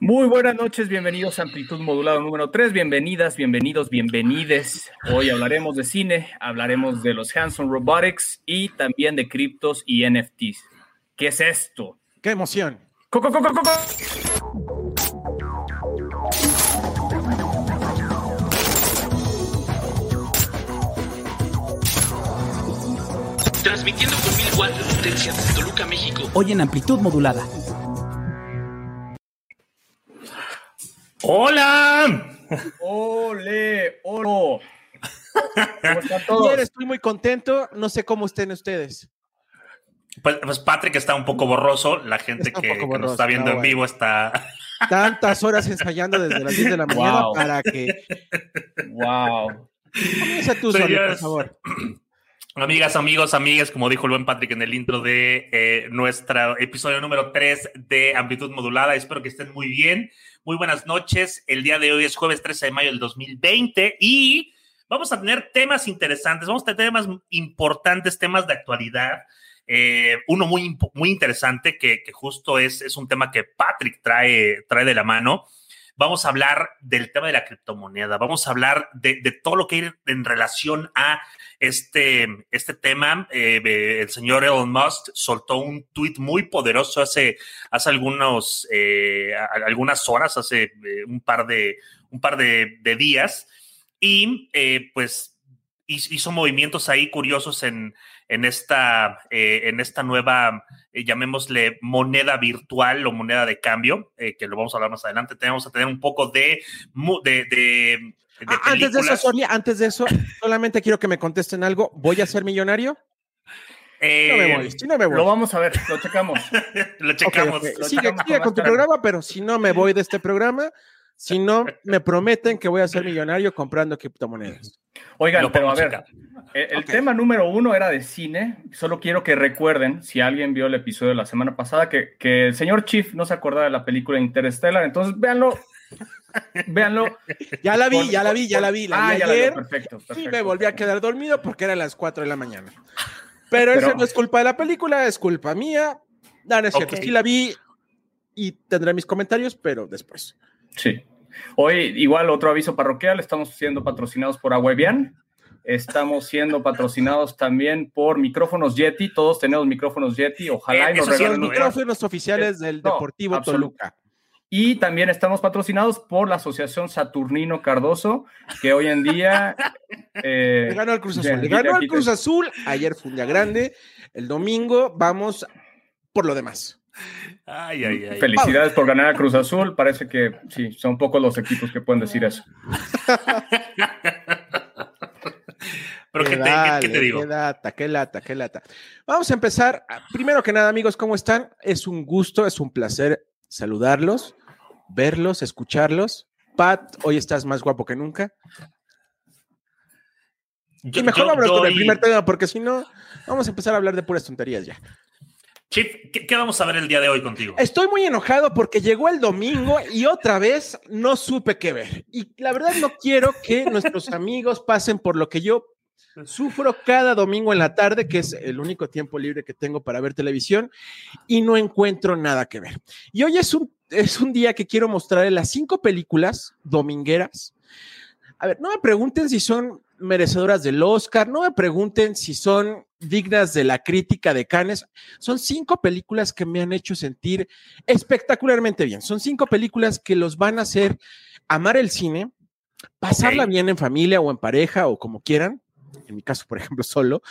Muy buenas noches, bienvenidos a Amplitud Modulado número 3, bienvenidas, bienvenidos, bienvenides. Hoy hablaremos de cine, hablaremos de los Hanson Robotics y también de criptos y NFTs. ¿Qué es esto? ¡Qué emoción! ¡Coco, coco, coco! Transmitiendo con mil watts de potencia desde Toluca, México. Hoy en amplitud modulada. ¡Hola! ¡Ole! ¡Oro! ¿Cómo están todos? Estoy muy contento, no sé cómo estén ustedes. Pues, pues Patrick está un poco borroso. La gente que, poco que nos borroso, está viendo no, en vivo está. Tantas horas ensayando desde las 10 de la mañana Wow. para que ¡Wow! comience tú, Sonia, por Señores. favor. Amigas, amigos, amigas, como dijo el buen Patrick en el intro de eh, nuestro episodio número 3 de Amplitud Modulada. Espero que estén muy bien. Muy buenas noches. El día de hoy es jueves 13 de mayo del 2020 y vamos a tener temas interesantes. Vamos a tener temas importantes, temas de actualidad. Eh, uno muy, muy interesante que, que justo es, es un tema que Patrick trae, trae de la mano. Vamos a hablar del tema de la criptomoneda. Vamos a hablar de, todo lo que hay en relación a este, este tema. Eh, el señor Elon Musk soltó un tweet muy poderoso hace, hace algunos, eh, algunas horas, hace eh, un par de, un par de, días, y pues hizo movimientos ahí curiosos en, en, esta, eh, en esta nueva, eh, llamémosle moneda virtual o moneda de cambio, eh, que lo vamos a hablar más adelante. Tenemos a tener un poco de, mu- de, de, de Ah, antes de eso. Sonia, antes de eso, solamente quiero que me contesten algo. ¿Voy a ser millonario? Eh, No me voy, si no me voy. Lo vamos a ver, lo checamos. lo checamos. lo Sigue, checamos sigue con con tu programa, pero si no me voy de este programa, si no me prometen que voy a ser millonario comprando criptomonedas. Oigan, Lo pero a ver, checar. el, el Ok. tema número uno era de cine. Solo quiero que recuerden, si alguien vio el episodio de la semana pasada, que, que el señor Chief no se acordaba de la película Interstellar. Entonces, véanlo. véanlo. Ya la vi, ya la vi, ya la vi. La ah, vi ya la vio, ayer perfecto, y perfecto. me volví a quedar dormido porque eran las 4 de la mañana. Pero, Pero- eso no es culpa de la película, es culpa mía. No, no es cierto. Ok. Sí la vi y tendré mis comentarios, pero después. Sí. Hoy, igual, otro aviso parroquial. Estamos siendo patrocinados por Awebian. Estamos siendo patrocinados también por micrófonos Yeti. Todos tenemos micrófonos Yeti. Ojalá Eh, y nos sí, regalen Los micrófonos oficiales del No, Deportivo absoluto. Toluca. Y también estamos patrocinados por la Asociación Saturnino Cardoso, que hoy en día. eh, Le ganó al Cruz Azul. Le ganó al Cruz Azul. Ayer fue un día grande. El domingo vamos por lo demás. Ay, ay, ay. Felicidades por ganar a Cruz Azul. Parece que sí, son pocos los equipos que pueden decir eso. Pero ¿qué te, qué- dale, qué te digo? Qué lata, qué lata, qué lata. Vamos a empezar. Primero que nada, amigos, ¿cómo están? Es un gusto, es un placer saludarlos, verlos, escucharlos. Pat, hoy estás más guapo que nunca. Yo- y mejor yo- yo con el primer tema, porque si no, vamos a empezar a hablar de puras tonterías ya. Chief, ¿qué, qué vamos a ver el día de hoy contigo? Estoy muy enojado porque llegó el domingo y otra vez no supe qué ver. Y la verdad no quiero que nuestros amigos pasen por lo que yo sufro cada domingo en la tarde, que es el único tiempo libre que tengo para ver televisión, y no encuentro nada que ver. Y hoy es un, es un día que quiero mostrarles las cinco películas domingueras. A ver, no me pregunten si son merecedoras del Oscar, no me pregunten si son dignas de la crítica de Cannes. Son cinco películas que me han hecho sentir espectacularmente bien. Son cinco películas que los van a hacer amar el cine, pasarla bien en familia o en pareja o como quieran. En mi caso, por ejemplo, solo.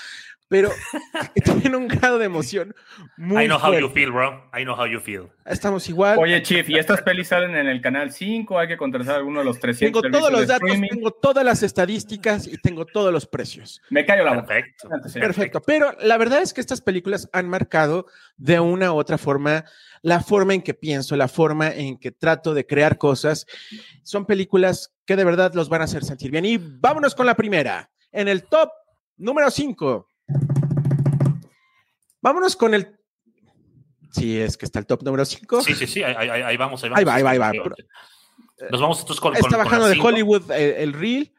Pero tiene un grado de emoción muy I know how you fuerte. feel, bro. I know how you feel. Estamos igual. Oye, Chief, ¿y estas pelis salen en el canal 5? ¿Hay que contratar alguno de los 300 tengo todos los datos, streaming? tengo todas las estadísticas y tengo todos los precios. Me callo la boca. Perfecto. Señor. Perfecto, pero la verdad es que estas películas han marcado de una u otra forma la forma en que pienso, la forma en que trato de crear cosas. Son películas que de verdad los van a hacer sentir bien. Y vámonos con la primera. En el top número 5. Vámonos con el... Sí, es que está el top número 5. Sí, sí, sí, ahí, ahí- ahí vamos, ahí Ahí vamos. va, ahí va, ahí va. Nos vamos estos con, Está con- bajando de cinco. Hollywood eh, el reel.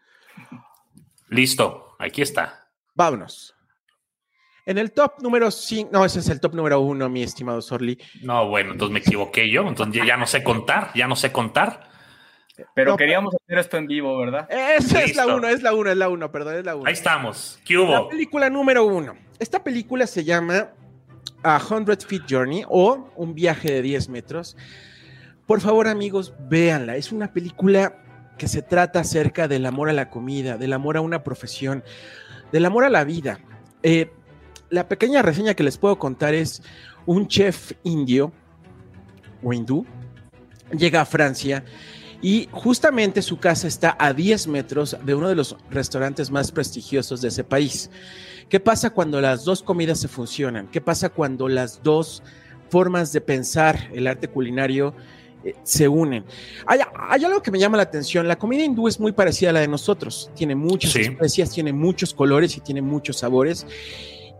Listo, aquí está. Vámonos. En el top número 5, no, ese es el top número 1, mi estimado Sorli. No, bueno, entonces me equivoqué yo, entonces ya- no sé contar, ya no sé contar. Pero No, queríamos hacer esto en vivo, ¿verdad? Esa es la Listo. 1, es la 1, es la 1, perdón, es la 1. Ahí estamos. ¿Qué La hubo? película número 1. Esta película se llama A Hundred Feet Journey o Un viaje de 10 metros. Por favor, amigos, véanla. Es una película que se trata acerca del amor a la comida, del amor a una profesión, del amor a la vida. Eh, la pequeña reseña que les puedo contar es un chef indio o hindú llega a Francia y justamente su casa está a 10 metros de uno de los restaurantes más prestigiosos de ese país. ¿Qué pasa cuando las dos comidas se funcionan? ¿Qué pasa cuando las dos formas de pensar el arte culinario eh, se unen? Hay, hay algo que me llama la atención. La comida hindú es muy parecida a la de nosotros. Tiene muchas Sí. especias, tiene muchos colores y tiene muchos sabores.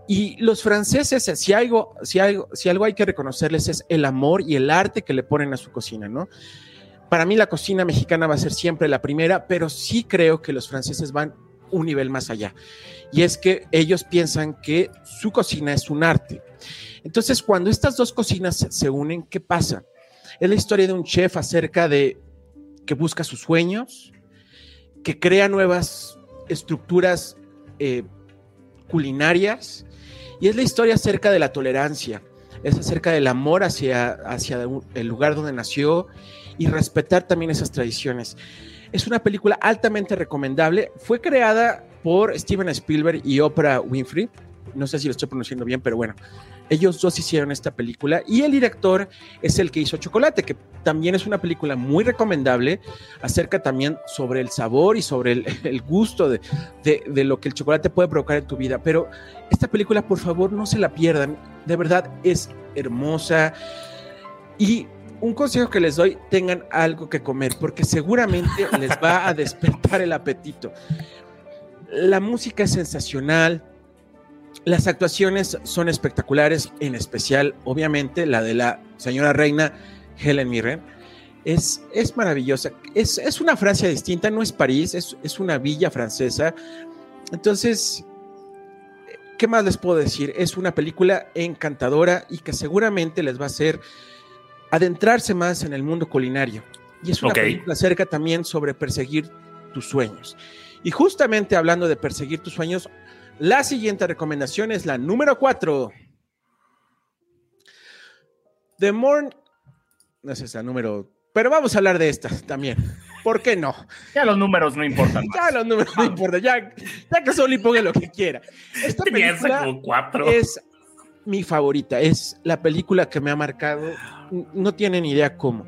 Y los franceses, si algo, si algo, si algo hay que reconocerles es el amor y el arte que le ponen a su cocina, ¿no? Para mí la cocina mexicana va a ser siempre la primera, pero sí creo que los franceses van un nivel más allá. Y es que ellos piensan que su cocina es un arte. Entonces, cuando estas dos cocinas se- unen, ¿qué pasa? Es la historia de un chef acerca de que busca sus sueños, que crea nuevas estructuras eh, culinarias, y es la historia acerca de la tolerancia, es acerca del amor hacia, hacia el lugar donde nació y respetar también esas tradiciones. Es una película altamente recomendable. Fue creada por Steven Spielberg y Oprah Winfrey. No sé si lo estoy pronunciando bien, pero bueno, ellos dos hicieron esta película y el director es el que hizo Chocolate, que también es una película muy recomendable, acerca también sobre el sabor y sobre el, gusto de- de lo que el chocolate puede provocar en tu vida. Pero esta película, por favor, no se la pierdan. De verdad, es hermosa. Y un consejo que les doy, tengan algo que comer, porque seguramente les va a despertar el apetito. La música es sensacional. Las actuaciones son espectaculares, en especial, obviamente, la de la señora reina Helen Mirren. Es, es maravillosa. Es, es una Francia distinta, no es París, es, es una villa francesa. Entonces, ¿qué más les puedo decir? Es una película encantadora y que seguramente les va a hacer adentrarse más en el mundo culinario. Y es una película acerca también sobre perseguir tus sueños. Y justamente hablando de perseguir tus sueños, la siguiente recomendación es la número 4. The Morn. No sé, es la número. Pero vamos a hablar de esta también. ¿Por qué no? Ya los números no importan más. Ya los números no importa. Ya, ya que Soli ponga lo que quiera. Esta esa película es mi favorita. Es la película que me ha marcado. No tienen idea cómo.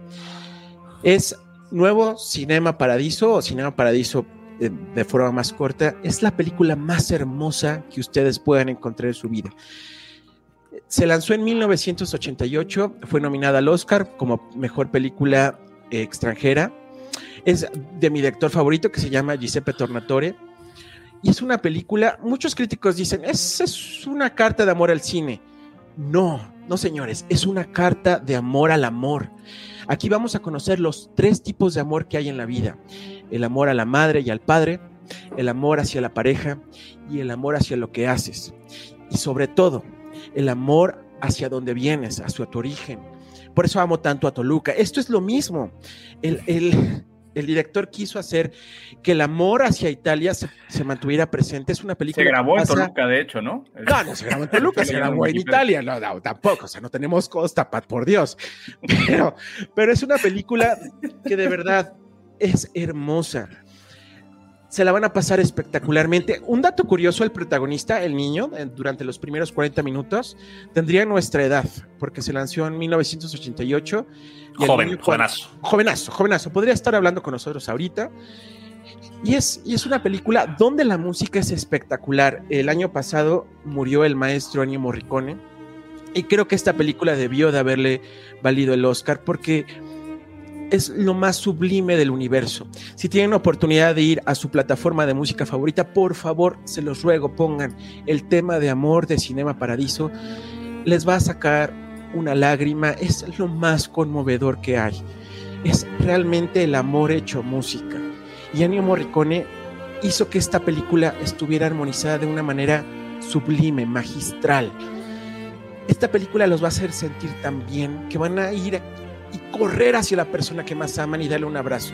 Es Nuevo Cinema Paradiso o Cinema Paradiso eh, de forma más corta. Es la película más hermosa que ustedes puedan encontrar en su vida. Se lanzó en 1988, fue nominada al Oscar como mejor película eh, extranjera. Es de mi director favorito que se llama Giuseppe Tornatore. Y es una película, muchos críticos dicen, es, es una carta de amor al cine. No, no señores, es una carta de amor al amor. Aquí vamos a conocer los tres tipos de amor que hay en la vida. El amor a la madre y al padre, el amor hacia la pareja y el amor hacia lo que haces. Y sobre todo, el amor hacia donde vienes, hacia tu origen. Por eso amo tanto a Toluca. Esto es lo mismo. El, el, el director quiso hacer que el amor hacia Italia se, se mantuviera presente. Es una película. Se grabó en Toluca, de hecho, ¿no? no, no se grabó en Toluca, se grabó en Italia, no, no, tampoco, o sea, no tenemos costa, Pat, por Dios. Pero, pero es una película que de verdad es hermosa. Se la van a pasar espectacularmente. Un dato curioso, el protagonista, el niño, durante los primeros 40 minutos, tendría nuestra edad, porque se lanzó en 1988. Joven, jovenazo. Jovenazo, jovenazo. Podría estar hablando con nosotros ahorita. Y es, y es una película donde la música es espectacular. El año pasado murió el maestro Ennio Morricone. Y creo que esta película debió de haberle valido el Oscar porque es lo más sublime del universo. Si tienen oportunidad de ir a su plataforma de música favorita, por favor, se los ruego, pongan el tema de amor de Cinema Paradiso. Les va a sacar una lágrima, es lo más conmovedor que hay. Es realmente el amor hecho música. Y Ennio Morricone hizo que esta película estuviera armonizada de una manera sublime, magistral. Esta película los va a hacer sentir tan bien que van a ir correr hacia la persona que más aman y darle un abrazo.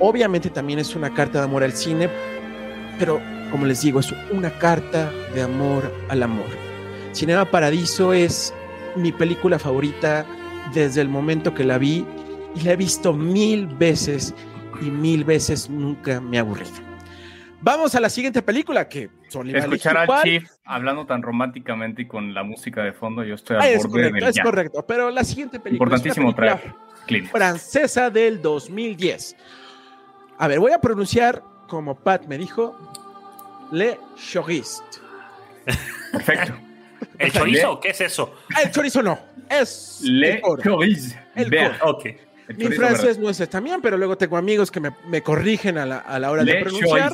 Obviamente también es una carta de amor al cine, pero como les digo, es una carta de amor al amor. Cinema Paradiso es mi película favorita desde el momento que la vi y la he visto mil veces y mil veces nunca me ha aburrido. Vamos a la siguiente película que Escuchar al Chief hablando tan románticamente y con la música de fondo, yo estoy al ah, es correcto, Es correcto, pero la siguiente película Importantísimo es francesa del 2010. A ver, voy a pronunciar como Pat me dijo, Le Choriste. Perfecto. ¿El chorizo? ¿Qué es eso? El chorizo no, es Le Choriste. El okay. Mi francés no es también, pero luego tengo amigos que me, me corrigen a la, a la hora de pronunciar.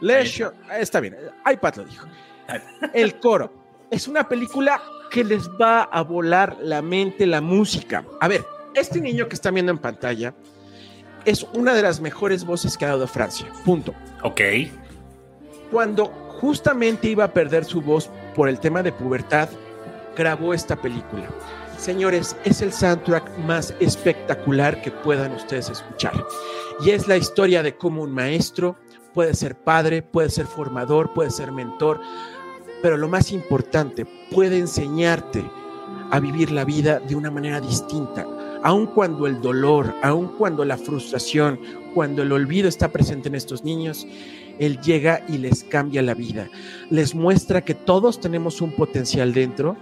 Lesho, está bien, iPad lo dijo. El coro. Es una película que les va a volar la mente, la música. A ver, este niño que están viendo en pantalla es una de las mejores voces que ha dado Francia. Punto. Ok. Cuando justamente iba a perder su voz por el tema de pubertad, grabó esta película. Señores, es el soundtrack más espectacular que puedan ustedes escuchar. Y es la historia de cómo un maestro puede ser padre, puede ser formador, puede ser mentor, pero lo más importante, puede enseñarte a vivir la vida de una manera distinta, aun cuando el dolor, aun cuando la frustración, cuando el olvido está presente en estos niños, Él llega y les cambia la vida, les muestra que todos tenemos un potencial dentro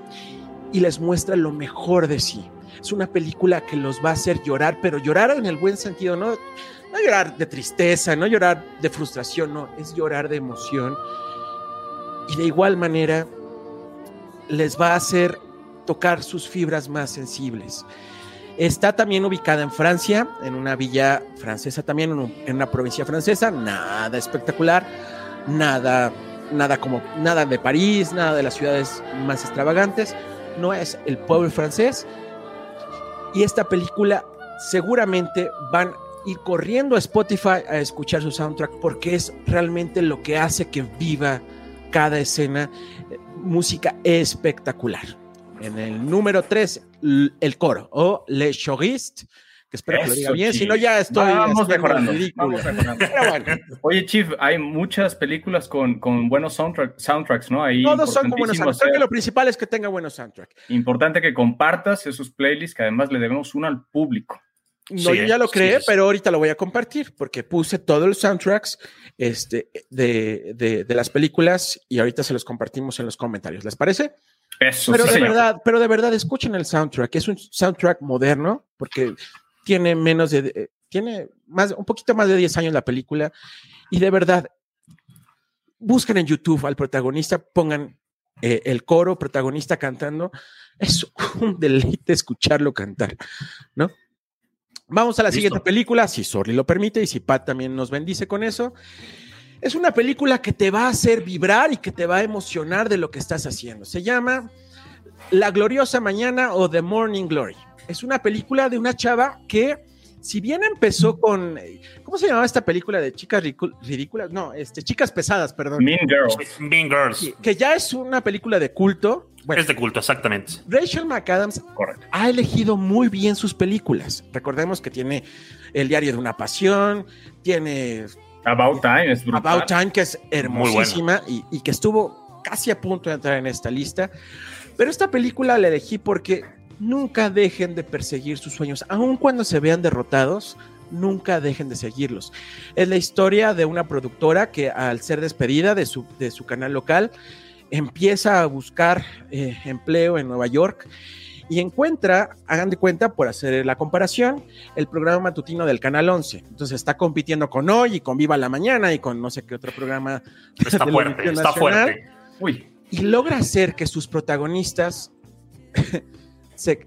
y les muestra lo mejor de sí. Es una película que los va a hacer llorar, pero llorar en el buen sentido, ¿no? No llorar de tristeza, no llorar de frustración, no, es llorar de emoción. Y de igual manera les va a hacer tocar sus fibras más sensibles. Está también ubicada en Francia, en una villa francesa también, en una provincia francesa, nada espectacular, nada, nada como, nada de París, nada de las ciudades más extravagantes, no es el pueblo francés. Y esta película seguramente van ir corriendo a Spotify a escuchar su soundtrack porque es realmente lo que hace que viva cada escena. Música espectacular. En el número 3, el coro o Le Choriste, que espero que lo diga bien, si no ya estoy vamos mejorando, vamos mejorando. Oye, Chief, hay muchas películas con, con buenos soundtracks, ¿no? Ahí Todos son con buenos soundtracks. Creo que lo principal es que tenga buenos soundtracks. Importante que compartas esos playlists que además le debemos uno al público. No, yo ya lo creé, pero ahorita lo voy a compartir porque puse todos los soundtracks este, de, de, las películas y ahorita se los compartimos en los comentarios. ¿Les parece? Eso, pero de verdad, pero de verdad escuchen el soundtrack. Es un soundtrack moderno porque tiene menos de, eh, tiene más, un poquito más de 10 años la película y de verdad busquen en YouTube al protagonista, pongan eh, el coro protagonista cantando. Es un deleite escucharlo cantar, ¿no? Vamos a la siguiente película, si Sorry lo permite y si Pat también nos bendice con eso. Es una película que te va a hacer vibrar y que te va a emocionar de lo que estás haciendo. Se llama La Gloriosa Mañana o The Morning Glory. Es una película de una chava que, si bien empezó con. ¿Cómo se llamaba esta película de chicas ridículas? No, este, chicas pesadas, perdón. Mean Girls. Mean Girls. Que ya es una película de culto es de culto, exactamente. Rachel McAdams ha elegido muy bien sus películas. Recordemos que tiene El diario de una pasión, tiene About Time, es About Time, que es hermosísima y, y, que estuvo casi a punto de entrar en esta lista. Pero esta película la elegí porque nunca dejen de perseguir sus sueños, aun cuando se vean derrotados, nunca dejen de seguirlos. Es la historia de una productora que al ser despedida de su, de su canal local, empieza a buscar eh, empleo en Nueva York y encuentra, hagan de cuenta, por hacer la comparación, el programa matutino del Canal 11. Entonces está compitiendo con Hoy y con Viva la Mañana y con no sé qué otro programa. Está fuerte, está Nacional, fuerte. Uy, Y logra hacer que sus protagonistas se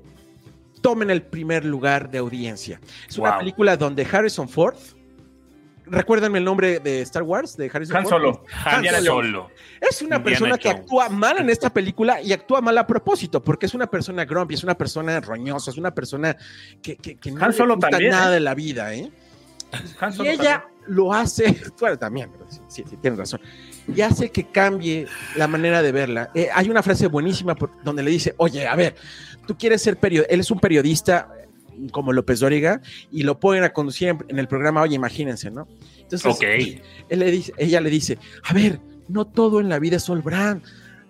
tomen el primer lugar de audiencia. Es una película donde Harrison Ford, recuérdenme el nombre de Star Wars, de Harrison Han Ford. Solo. Han Solo. Es una Indiana persona que Jones. actúa mal en esta película y actúa mal a propósito, porque es una persona grumpy, es una persona roñosa, es una persona que, que, que no le Solo gusta también, nada ¿eh? de la vida, ¿eh? Han Y Solo ella lo hace, bueno, también, sí, sí, tienes razón, y hace que cambie la manera de verla. Eh, hay una frase buenísima por- donde le dice, oye, a ver, tú quieres ser periodista, él es un periodista como López Dóriga y lo ponen a conducir en, el programa, oye, imagínense, ¿no? Entonces, Ok. él le dice, ella le dice, a ver, no todo en la vida es Sol Brand.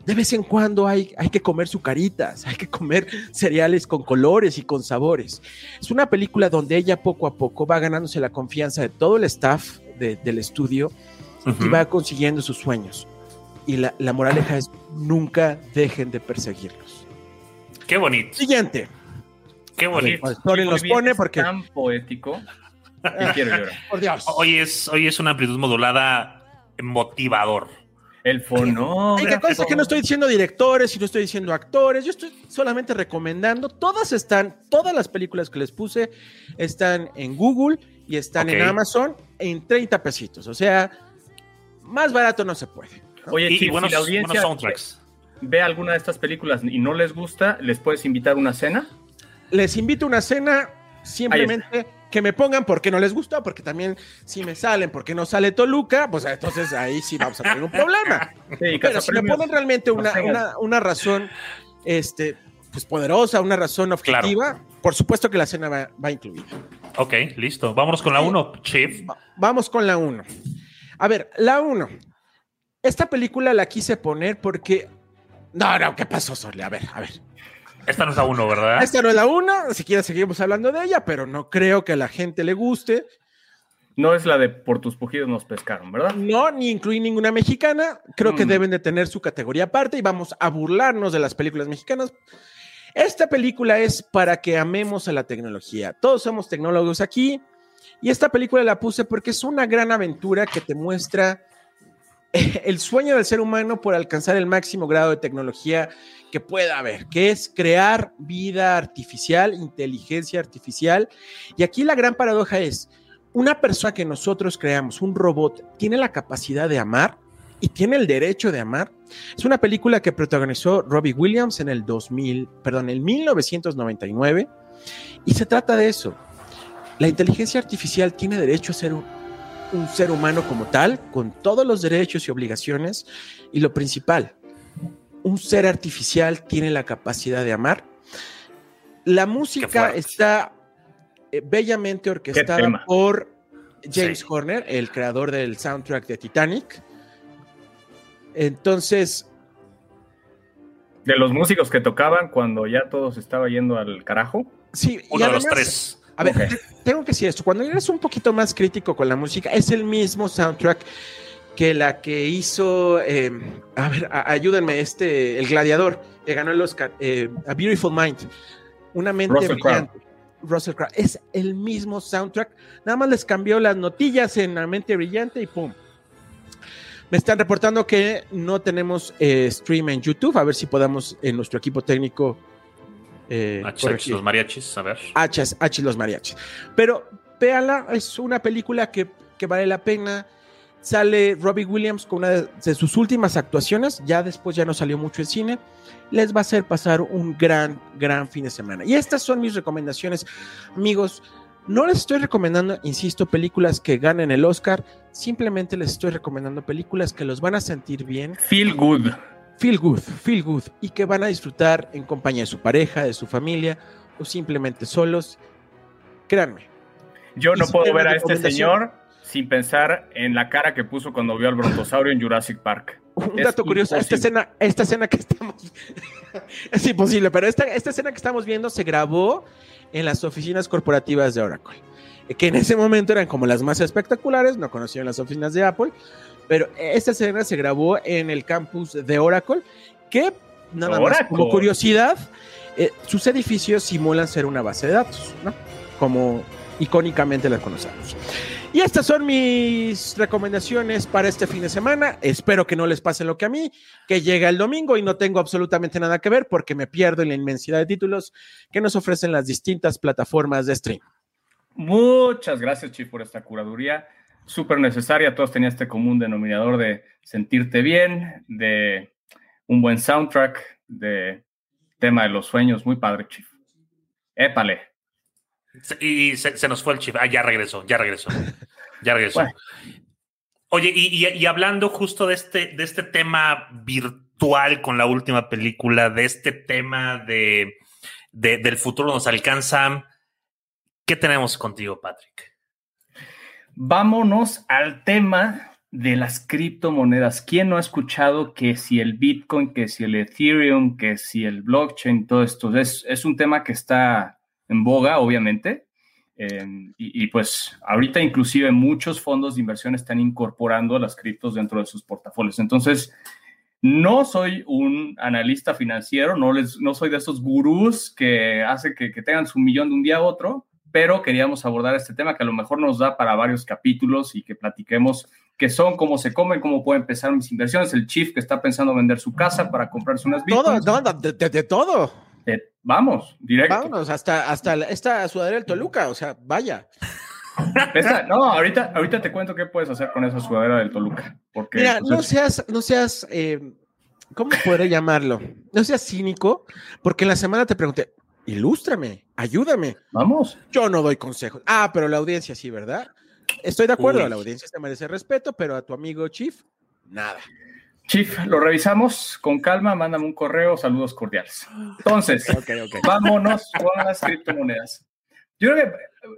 De vez en cuando hay, hay que comer sucaritas, hay que comer cereales con colores y con sabores. Es una película donde ella poco a poco va ganándose la confianza de todo el staff de- del estudio y Ujú. va consiguiendo sus sueños. Y la, la moraleja es también dejen de perseguirlos. Qué bonito, Siguiente. Qué bonito. Pues, los pone es porque, tan poético. Y quiero llorar. por Dios. Hoy es, hoy es una amplitud modulada motivador. El Hay que fonógrafo. conste que no estoy diciendo directores y no estoy diciendo actores, yo estoy solamente recomendando. Todas están, todas las películas que les puse están en Google y están en. Amazon en 30 pesitos. O sea, más barato no se puede. Oye, Y, y buenos, si la audiencia soundtracks. ve alguna de estas películas y no les gusta, ¿les puedes invitar a una cena? Les invito a una cena, simplemente que me pongan porque no les gusta, porque también si me salen porque no sale Toluca, pues entonces ahí sí vamos a tener un problema. Sí, Pero si me ponen realmente una, una, una razón este, pues poderosa, una razón objetiva, por supuesto que la cena va, va incluida. Ok, listo. Vámonos con la 1, Chief. Va- Vamos con la 1. A ver, la 1. Esta película la quise poner porque... No, no, ¿qué pasó, Sole? A ver, a ver. Esta no es la 1, ¿verdad? Esta no es la 1, si quieres seguimos hablando de ella, pero no creo que a la gente le guste. No es la de por tus pujidos nos pescaron, ¿verdad? No, ni incluí ninguna mexicana. Creo que Mm. deben de tener su categoría aparte y vamos a burlarnos de las películas mexicanas. Esta película es para que amemos a la tecnología. Todos somos tecnólogos aquí y esta película la puse porque es una gran aventura que te muestra el sueño del ser humano por alcanzar el máximo grado de tecnología que pueda haber, que es crear vida artificial, inteligencia artificial. Y aquí la gran paradoja es, una persona que nosotros creamos, un robot, tiene la capacidad de amar y tiene el derecho de amar. Es una película que protagonizó Robbie Williams en el 2000, perdón, en 1999 y se trata de eso. La inteligencia artificial tiene derecho a ser un, un ser humano como tal, con todos los derechos y obligaciones y lo principal, un ser artificial tiene la capacidad de amar. La música está eh, bellamente orquestada por James Sí. Horner, el creador del soundtrack de Titanic. Entonces, De los músicos que tocaban cuando ya todo se estaba yendo al carajo. sí, y Uno de los además- tres. A ver, tengo que decir esto. Cuando eres un poquito más crítico con la música, es el mismo soundtrack que la que hizo, eh, a ver, a- ayúdenme, este, el gladiador, que ganó el Oscar, eh, A Beautiful Mind, una mente Russell brillante. Russell Crowe. Es el mismo soundtrack, nada más les cambió las notillas en la mente brillante y pum. Me están reportando que no tenemos eh, stream en YouTube, a ver si podamos en nuestro equipo técnico eh, H, los mariachis, a ver. Hachas, H los mariachis. Pero véala, es una película que, que vale la pena. Sale Robbie Williams con una de, sus últimas actuaciones, ya después ya no salió mucho en cine. Les va a hacer pasar un gran, gran fin de semana. Y estas son mis recomendaciones, amigos. No les estoy recomendando, insisto, películas que ganen el Oscar. Simplemente les estoy recomendando películas que los van a sentir bien Feel good. feel good, feel good, y que van a disfrutar en compañía de su pareja, de su familia o simplemente solos. Créanme. Yo no puedo ver a este señor sin pensar en la cara que puso cuando vio al brontosaurio en Jurassic Park. Un Es dato curioso, esta escena, esta escena que estamos, es imposible, pero esta, esta escena que estamos viendo se grabó en las oficinas corporativas de Oracle. que en ese momento eran como las más espectaculares, no conocían las oficinas de Apple, pero esta escena se grabó en el campus de Oracle, que nada más como curiosidad, eh, sus edificios simulan ser una base de datos, ¿no? Como icónicamente las conocemos. Y estas son mis recomendaciones para este fin de semana. Espero que no les pase lo que a mí, que llega el domingo y no tengo absolutamente nada que ver porque me pierdo en la inmensidad de títulos que nos ofrecen las distintas plataformas de stream. Muchas gracias, Chief, por esta curaduría súper necesaria. Todos tenían este común denominador de sentirte bien, de un buen soundtrack, de tema de los sueños. Muy padre, Chief. Épale. Y se, nos fue el Chief. Ah, ya regresó, ya regresó. Ya regresó. Oye, y, hablando justo de este, de este tema virtual con la última película, de este tema de, del futuro nos alcanza, ¿qué tenemos contigo, Patrick? Vámonos al tema de las criptomonedas. ¿Quién no ha escuchado que si el Bitcoin, que si el Ethereum, que si el blockchain, todo esto? Es, es un tema que está en boga, obviamente. Em, y, pues ahorita inclusive muchos fondos de inversión están incorporando las criptos dentro de sus portafolios. Entonces, no soy un analista financiero, no, les, no soy de esos gurús que hace que, que tengan su millón de un día a otro, pero queríamos abordar este tema que a lo mejor nos da para varios capítulos y que platiquemos qué son, cómo se comen, cómo puedo empezar mis inversiones, el chief que está pensando vender su casa para comprarse unas bitcoins. Todo, de, todo. Vamos, directo. Vámonos, hasta, hasta esta sudadera del Toluca, o sea, vaya. no, ahorita, ahorita te cuento qué puedes hacer con esa sudadera del Toluca. Porque, Mira, pues, no seas, no seas, eh, ¿cómo podré llamarlo? No seas cínico, porque en la semana te pregunté, ilústrame, ayúdame. Vamos. Yo no doy consejos. Ah, pero la audiencia sí, ¿verdad? Estoy de acuerdo, la audiencia se merece respeto, pero a tu amigo Chief, nada. Chief, lo revisamos con calma, mándame un correo, saludos cordiales. Entonces, vámonos con las criptomonedas. Yo creo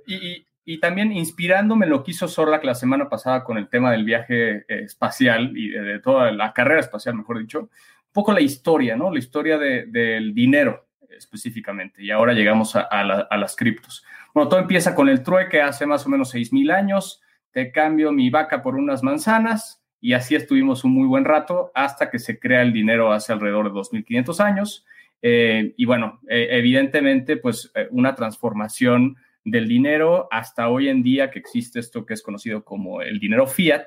que, y, también inspirándome lo que hizo Sorlac la semana pasada con el tema del viaje eh, espacial y de, toda la carrera espacial, mejor dicho, un poco la historia, ¿no? La historia del dinero específicamente. Y ahora llegamos a, las criptos. Bueno, todo empieza con el trueque hace más o menos 6.000 años. Te cambio mi vaca por unas manzanas y así estuvimos un muy buen rato hasta que se crea el dinero hace alrededor de 2.500 años. Eh, y bueno, eh, evidentemente, pues eh, una transformación del dinero hasta hoy en día que existe esto que es conocido como el dinero fiat,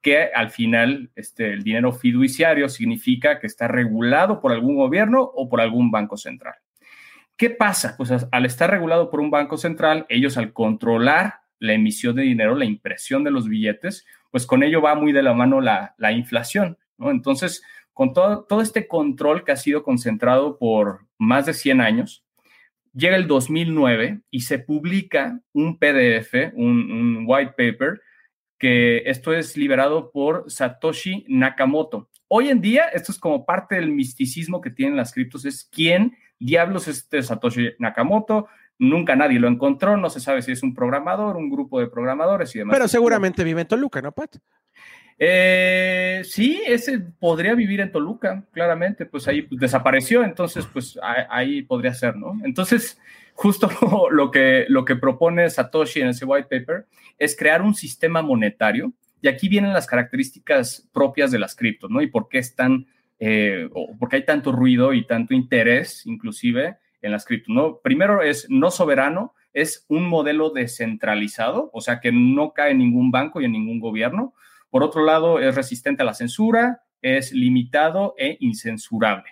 que al final este, el dinero fiduciario significa que está regulado por algún gobierno o por algún banco central. ¿Qué pasa? Pues al estar regulado por un banco central, ellos al controlar la emisión de dinero, la impresión de los billetes, pues con ello va muy de la mano la, inflación, ¿no? Entonces, con todo, todo este control que ha sido concentrado por más de 100 años, llega el 2009 y se publica un PDF, un, un white paper, que esto es liberado por Satoshi Nakamoto. Hoy en día, esto es como parte del misticismo que tienen las criptos, es quién diablos es este Satoshi Nakamoto. Nunca nadie lo encontró, no se sabe si es un programador, un grupo de programadores y demás. Pero seguramente vive en Toluca, ¿no, Pat? Eh, sí, ese podría vivir en Toluca, claramente, pues ahí pues, desapareció, entonces pues ahí, podría ser, ¿no? Entonces, justo lo que, lo que propone Satoshi en ese white paper es crear un sistema monetario, y aquí vienen las características propias de las criptos, ¿no? Y por qué están eh, porque hay tanto ruido y tanto interés, inclusive, en las cripto. ¿no? Primero es no soberano, es un modelo descentralizado, o sea que no cae en ningún banco y en ningún gobierno. Por otro lado, es resistente a la censura, es limitado e incensurable.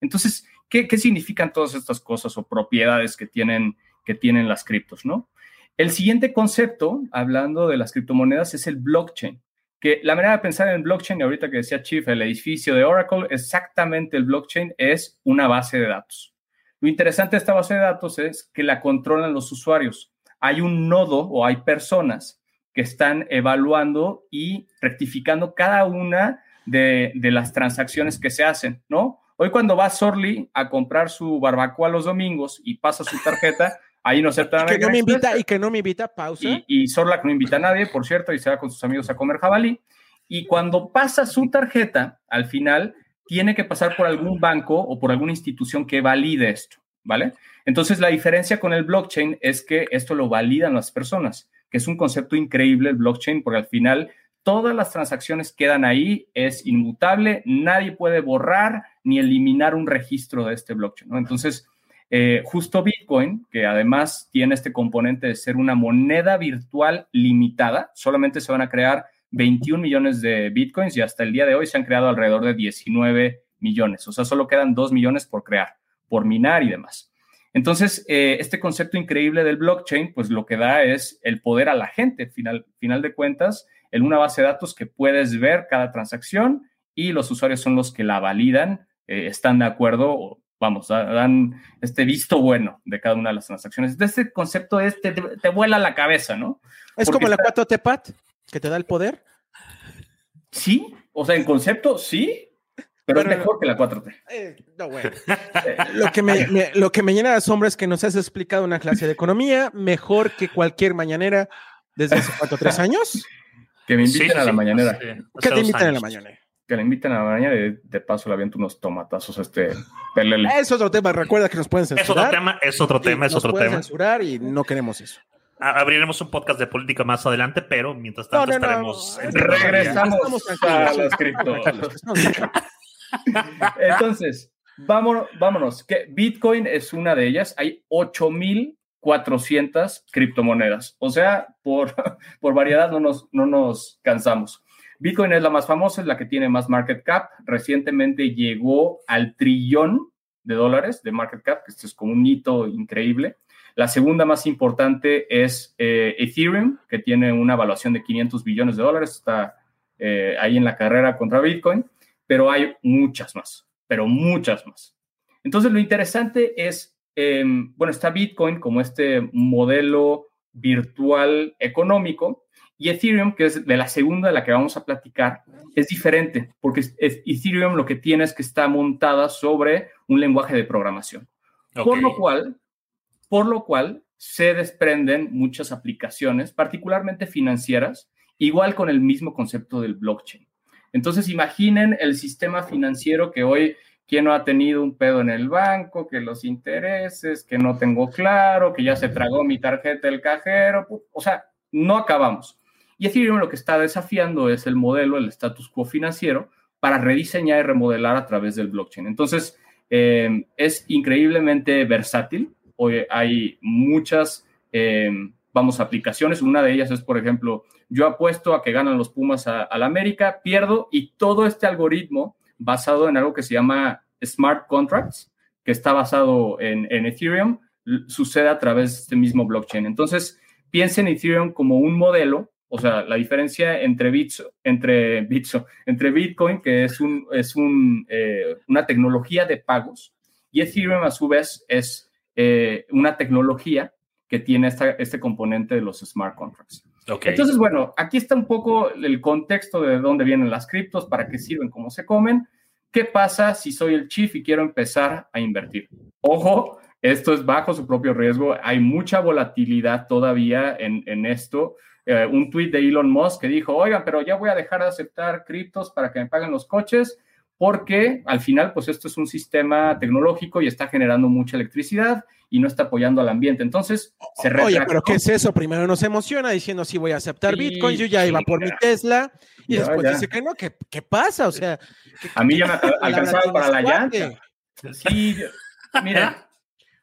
Entonces, ¿qué, significan todas estas cosas o propiedades que tienen, que tienen las criptos? ¿no? El siguiente concepto, hablando de las criptomonedas, es el blockchain que la manera de pensar en blockchain, y ahorita que decía Chief, el edificio de Oracle, exactamente el blockchain es una base de datos. Lo interesante de esta base de datos es que la controlan los usuarios. Hay un nodo o hay personas que están evaluando y rectificando cada una de, las transacciones que se hacen, ¿no? Hoy cuando va Sorly a comprar su barbacoa los domingos y pasa su tarjeta, Ahí no acepta y que no me invita Y que no me invita, pausa. Y, y Sorlac no invita a nadie, por cierto, y se va con sus amigos a comer jabalí. Y cuando pasa su tarjeta, al final tiene que pasar por algún banco o por alguna institución que valide esto, ¿vale? Entonces, la diferencia con el blockchain es que esto lo validan las personas. que es un concepto increíble el blockchain, porque al final todas las transacciones quedan ahí, es inmutable, nadie puede borrar ni eliminar un registro de este blockchain, ¿no? Entonces, eh, justo Bitcoin, que además tiene este componente de ser una moneda virtual limitada, solamente se van a crear 21 millones de Bitcoins y hasta el día de hoy se han creado alrededor de 19 millones, o sea, solo quedan 2 millones por crear, por minar y demás. Entonces, eh, este concepto increíble del blockchain, pues lo que da es el poder a la gente, final, final de cuentas, en una base de datos que puedes ver cada transacción y los usuarios son los que la validan, eh, están de acuerdo, vamos, dan este visto bueno de cada una de las transacciones. Este concepto es, te, te vuela la cabeza, ¿no? Es como la 4T Pat, que te da el poder. Sí, o sea, en concepto sí, pero, es mejor que la 4T. Eh, no, bueno. lo, que me, lo que me llena de asombro es que nos has explicado una clase de economía mejor que cualquier mañanera desde hace cuatro tres años. Que me inviten a la mañanera. Que te inviten a la mañanera. Que le inviten a la mañana y de paso le aviento unos tomatazos a este pelele. Es otro tema, recuerda que nos pueden censurar. Es otro tema, es otro tema, es otro tema. censurar y no queremos eso. Abriremos un podcast de política más adelante, pero mientras tanto estaremos. Regresamos a las cripto. Entonces, vámonos, vámonos, que Bitcoin es una de ellas. Hay 8400 criptomonedas. O sea, por, por variedad no nos, no nos cansamos. Bitcoin es la más famosa, es la que tiene más market cap. Recientemente llegó al trillón de dólares de market cap, que esto es como un hito increíble. La segunda más importante es eh, Ethereum, que tiene una evaluación de 500 billones de dólares, está eh, ahí en la carrera contra Bitcoin pero hay muchas más, pero muchas más. Entonces, lo interesante es, em, bueno, está Bitcoin como este modelo virtual económico y Ethereum, que es de la segunda de la que vamos a platicar, es diferente, porque Ethereum lo que tiene es que está montada sobre un lenguaje de programación. Por lo cual, por lo cual se desprenden muchas aplicaciones, particularmente financieras, igual con el mismo concepto del blockchain. Entonces, imaginen el sistema financiero que hoy, ¿quién no ha tenido un pedo en el banco? Que los intereses, que no tengo claro, que ya se tragó mi tarjeta del cajero. O sea, no acabamos. Y Ethereum lo que está desafiando es el modelo, el status quo financiero, para rediseñar y remodelar a través del blockchain. Entonces, eh, es increíblemente versátil. Hoy hay muchas, eh, vamos, aplicaciones. Una de ellas es, por ejemplo, yo apuesto a que ganan los Pumas a, la América, pierdo y todo este algoritmo basado en algo que se llama smart contracts, que está basado en, Ethereum, sucede a través de este mismo blockchain. Entonces, piensen en Ethereum como un modelo, o sea, la diferencia entre Bitso, entre Bitso, entre Bitcoin, que es, un, es un, eh, una tecnología de pagos, y Ethereum a su vez es eh, una tecnología que tiene este componente de los smart contracts. Entonces, bueno, aquí está un poco el contexto de dónde vienen las criptos, para qué sirven, cómo se comen. ¿Qué pasa si soy el chief y quiero empezar a invertir? Ojo, esto es bajo su propio riesgo. Hay mucha volatilidad todavía en, en esto. Eh, un tweet de Elon Musk que dijo, oigan, pero ya voy a dejar de aceptar criptos para que me paguen los coches porque al final, pues esto es un sistema tecnológico y está generando mucha electricidad y no está apoyando al ambiente. Entonces, se Oye, pero ¿qué es eso? Primero nos emociona diciendo, sí, voy a aceptar Bitcoin, yo ya iba por mi Tesla, y después dice que no, ¿qué, qué pasa? O sea... a mí ya me alcanzaba para la llanta. Sí, mira,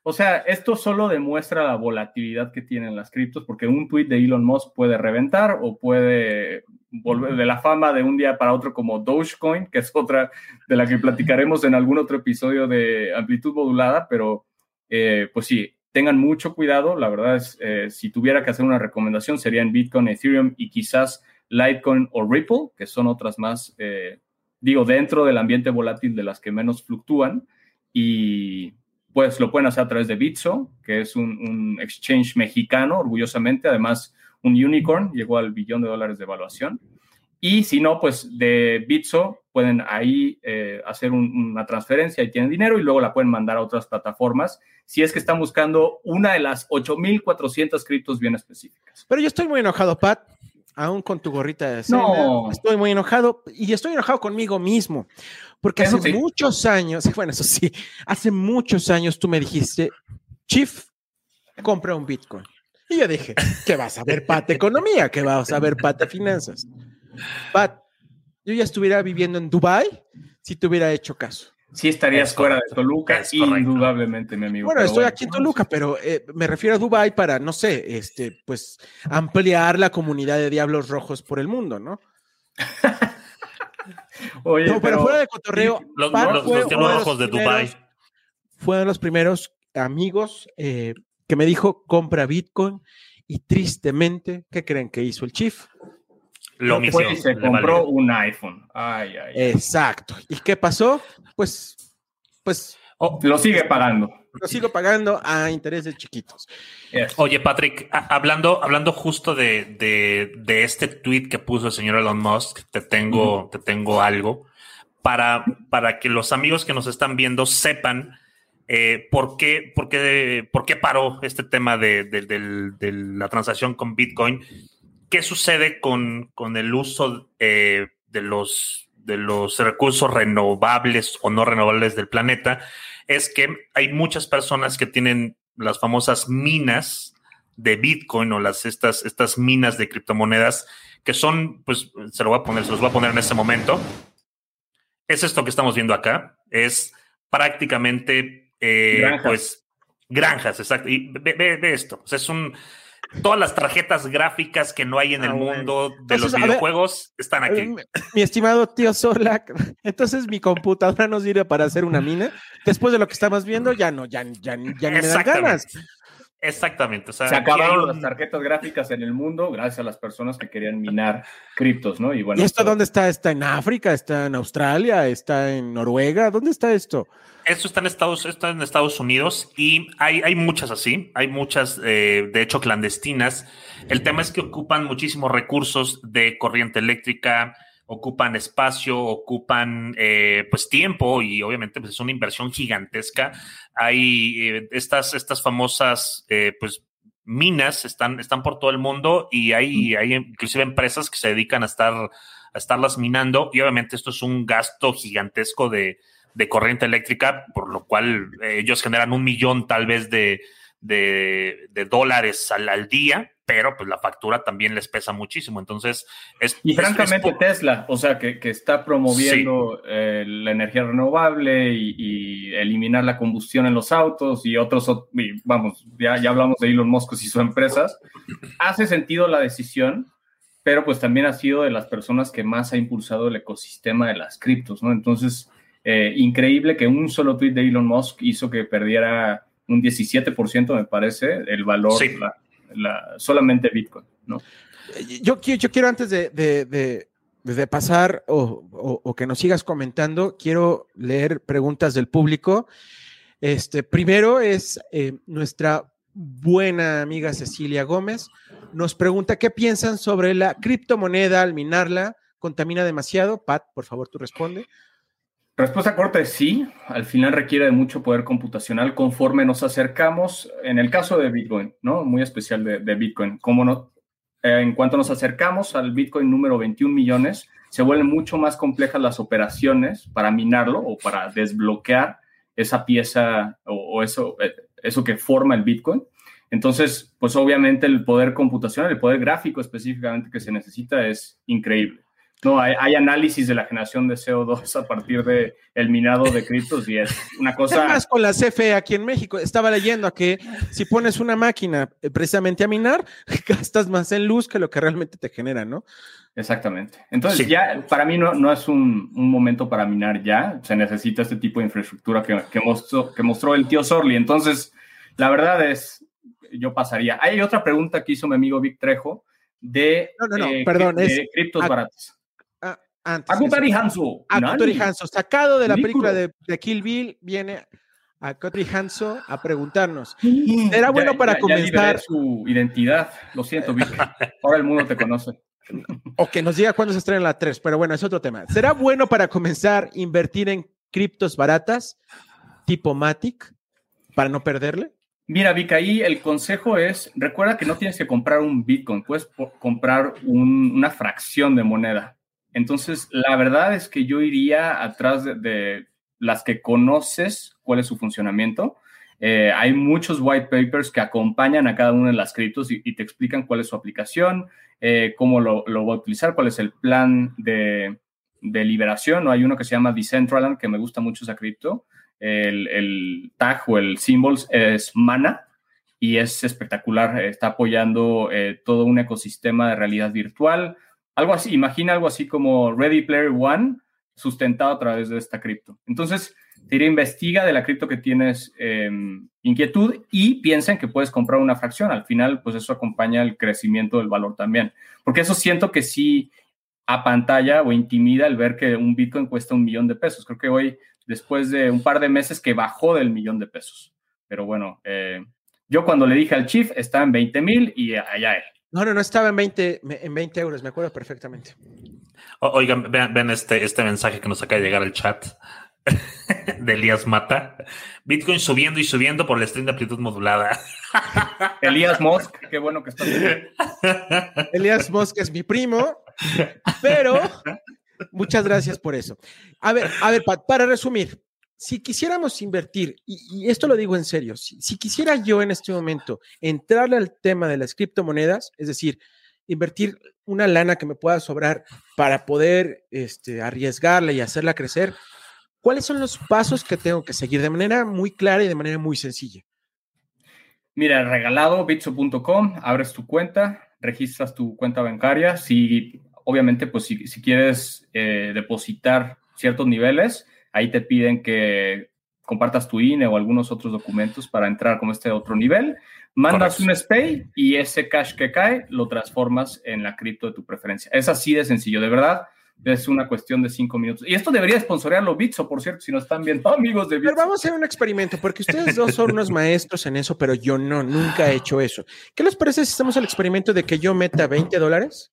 o sea, esto solo demuestra la volatilidad que tienen las criptos, porque un tweet de Elon Musk puede reventar o puede volver de la fama de un día para otro como Dogecoin, que es otra de la que platicaremos en algún otro episodio de amplitud modulada, pero eh, pues sí, tengan mucho cuidado. La verdad es, eh, si tuviera que hacer una recomendación, sería en Bitcoin, Ethereum y quizás Litecoin o Ripple, que son otras más, eh, digo, dentro del ambiente volátil de las que menos fluctúan. Y pues lo pueden hacer a través de Bitso, que es un, exchange mexicano, orgullosamente, además un unicorn, llegó al billón de dólares de evaluación. Y si no, pues de Bitso pueden ahí eh, hacer una transferencia y tienen dinero y luego la pueden mandar a otras plataformas si es que están buscando una de las 8.400 criptos bien específicas. Pero yo estoy muy enojado, Pat, aún con tu gorrita de cena. No. Estoy muy enojado y estoy enojado conmigo mismo porque hace muchos años, bueno, eso sí, hace muchos años tú me dijiste, Chief, compra un Bitcoin. Y yo dije, ¿qué vas a ver, Pat, economía? ¿Qué vas a ver, Pat, finanzas? Pat, yo ya estuviera viviendo en Dubai si te hubiera hecho caso. Sí estarías Es fuera de Toluca, indudablemente, mi amigo. Bueno, estoy aquí en Toluca, pero eh, me refiero a Dubai para, no sé, este, pues ampliar la comunidad de diablos rojos por el mundo, ¿no? Oye, no, pero, fuera de cotorreo, Los, Pat los- fue los diablos de rojos de Dubai. Fue de los primeros amigos eh, que me dijo, compra Bitcoin, y tristemente, ¿qué creen que hizo el Chief? Lo y se compró valió. un iPhone. Ay, ay. Exacto. ¿Y qué pasó? Pues, pues Oh, Lo sigue pagando. lo sigo pagando a intereses chiquitos. Yes. Oye, Patrick, hablando, hablando justo de, de- de este tweet que puso el señor Elon Musk, te tengo, te tengo algo para, para que los amigos que nos están viendo sepan eh, por, qué, por, qué, por qué paró este tema de, de- del- de la transacción con Bitcoin. ¿Qué sucede con, con el uso eh, de, los, de los recursos renovables o no renovables del planeta? Es que hay muchas personas que tienen las famosas minas de Bitcoin o las, estas, estas minas de criptomonedas que son, pues se lo voy a poner, se los voy a poner en este momento. Es esto que estamos viendo acá. Es prácticamente, eh, Granjas. pues, granjas, exacto. Y ve, ve- ve esto. O sea, es un. Todas las tarjetas gráficas que no hay en Ah, el mundo de Entonces, los a ver, videojuegos están aquí. Eh, mi- Mi estimado tío Sorlac, entonces mi computadora nos sirve para hacer una mina. Después de lo que estamos viendo, ya no, ya, ya, ya ni me dan Exactamente. ganas. Exactamente. O sea, Se acabaron un- las tarjetas gráficas en el mundo gracias a las personas que querían minar criptos, ¿no? Y bueno, ¿Y esto pues, dónde está? ¿Está en África? ¿Está en Australia? ¿Está en Noruega? ¿Dónde está esto? Esto está en Estados, está en Estados Unidos y hay, hay muchas así, hay muchas, eh, de hecho, clandestinas. El tema es que ocupan muchísimos recursos de corriente eléctrica, ocupan espacio, ocupan eh, pues tiempo y obviamente pues, es una inversión gigantesca. Hay eh, estas, estas famosas pues minas están, están por todo el mundo y hay, hay inclusive empresas que se dedican a estar a estarlas minando y obviamente esto es un gasto gigantesco de, de corriente eléctrica, por lo cual eh, ellos generan un millón tal vez de, de, de dólares al, al día, pero pues la factura también les pesa muchísimo. Entonces, es... Y es- es francamente po- Tesla, o sea, que, que está promoviendo eh, la energía renovable y, y eliminar la combustión en los autos y otros, ot- y vamos, ya, ya hablamos de Elon Musk y sus empresas, hace sentido la decisión, pero pues también ha sido de las personas que más ha impulsado el ecosistema de las criptos, ¿no? Entonces, eh, increíble que un solo tweet de Elon Musk hizo que perdiera un 17%, me parece, el valor, Sí. la- la- solamente Bitcoin, ¿no? Yo, yo quiero antes de, de- de- de pasar o, o- o que nos sigas comentando, quiero leer preguntas del público. Este, primero es eh, nuestra buena amiga Cecilia Gómez. Nos pregunta qué piensan sobre la criptomoneda al minarla. ¿Contamina demasiado? Pat, por favor, tú responde. Respuesta corta es sí. Al final requiere de mucho poder computacional conforme nos acercamos, en el caso de Bitcoin, ¿no? Muy especial de, de Bitcoin. Como no, eh, en cuanto nos acercamos al Bitcoin número 21 millones, se vuelven mucho más complejas las operaciones para minarlo o para desbloquear esa pieza o, o eso, eh, eso que forma el Bitcoin. Entonces, pues obviamente el poder computacional, el poder gráfico específicamente que se necesita es increíble. No, hay, hay análisis de la generación de CO2 a partir del el minado de criptos y es una ¿Qué cosa... más con la CFE aquí en México? Estaba leyendo a que si pones una máquina eh, precisamente a minar, gastas más en luz que lo que realmente te genera, ¿no? Exactamente. Entonces, Sí. ya para mí no, no es un, un momento para minar ya. Se necesita este tipo de infraestructura que, que mostró, que mostró el tío Sorli. Entonces, la verdad es, yo pasaría. Hay otra pregunta que hizo mi amigo Vic Trejo de, No, no, no, eh, perdón, es- de criptos ah, baratos. Antes. Akutari. Hanzo. Akutori Nani. Hanzo, sacado de la película de, de Kill Bill, viene Akutori Hanzo a preguntarnos. Será bueno Ya- para ya- ya comenzar su identidad. Lo siento, Vic. Ahora el mundo te conoce. o que nos diga cuándo se estrena la 3, pero bueno, es otro tema. ¿Será bueno para comenzar invertir en criptos baratas tipo Matic para no perderle? Mira, Vic, ahí el consejo es, recuerda que no tienes que comprar un Bitcoin, puedes comprar un- una fracción de moneda. Entonces, la verdad es que yo iría atrás de, las que conoces, cuál es su funcionamiento. Eh, hay muchos white papers que acompañan a cada una de las criptos y, te explican cuál es su aplicación, eh, cómo lo, va a utilizar, cuál es el plan de, liberación. ¿no? Hay uno que se llama Decentraland, que me gusta mucho esa cripto. El, el tag o el symbols es Mana y es espectacular. Está apoyando eh, todo un ecosistema de realidad virtual. Algo así, imagina algo así como Ready Player One sustentado a través de esta cripto. Entonces, te investiga de la cripto que tienes em, inquietud y piensa en que puedes comprar una fracción. Al final, pues eso acompaña el crecimiento del valor también. Porque eso siento que sí a pantalla o intimida el ver que un Bitcoin cuesta un millón de pesos. Creo que hoy, después de un par de meses, que bajó del millón de pesos. Pero bueno, eh, yo cuando le dije al chief estaba en 20 mil y allá él. No, no, no estaba en 20, en 20 euros, me acuerdo perfectamente. oigan, vean, este, este mensaje que nos acaba de llegar al chat de Elías Mata. Bitcoin subiendo y subiendo por el stream de amplitud modulada. Elías Musk, qué bueno que estás. Elías Musk es mi primo, pero muchas gracias por eso. A ver, a ver, para resumir, si quisiéramos invertir, y, esto lo digo en serio, si, quisiera yo en este momento entrarle al tema de las criptomonedas, es decir, invertir una lana que me pueda sobrar para poder este, arriesgarla y hacerla crecer, ¿cuáles son los pasos que tengo que seguir de manera muy clara y de manera muy sencilla? Mira, regalado bitso.com, abres tu cuenta, registras tu cuenta bancaria. Si, obviamente, pues si, quieres eh, depositar ciertos niveles, Ahí te piden que compartas tu INE o algunos otros documentos para entrar con este otro nivel. Mandas un SPAY y ese cash que cae lo transformas en la cripto de tu preferencia. Es así de sencillo, de verdad. Es una cuestión de cinco minutos. Y esto debería sponsorearlo Bitso, por cierto, si nos están viendo amigos de Bitso. Pero vamos a hacer un experimento, porque ustedes dos son unos maestros en eso, pero yo no, nunca he hecho eso. ¿Qué les parece si hacemos el experimento de que yo meta 20 dólares?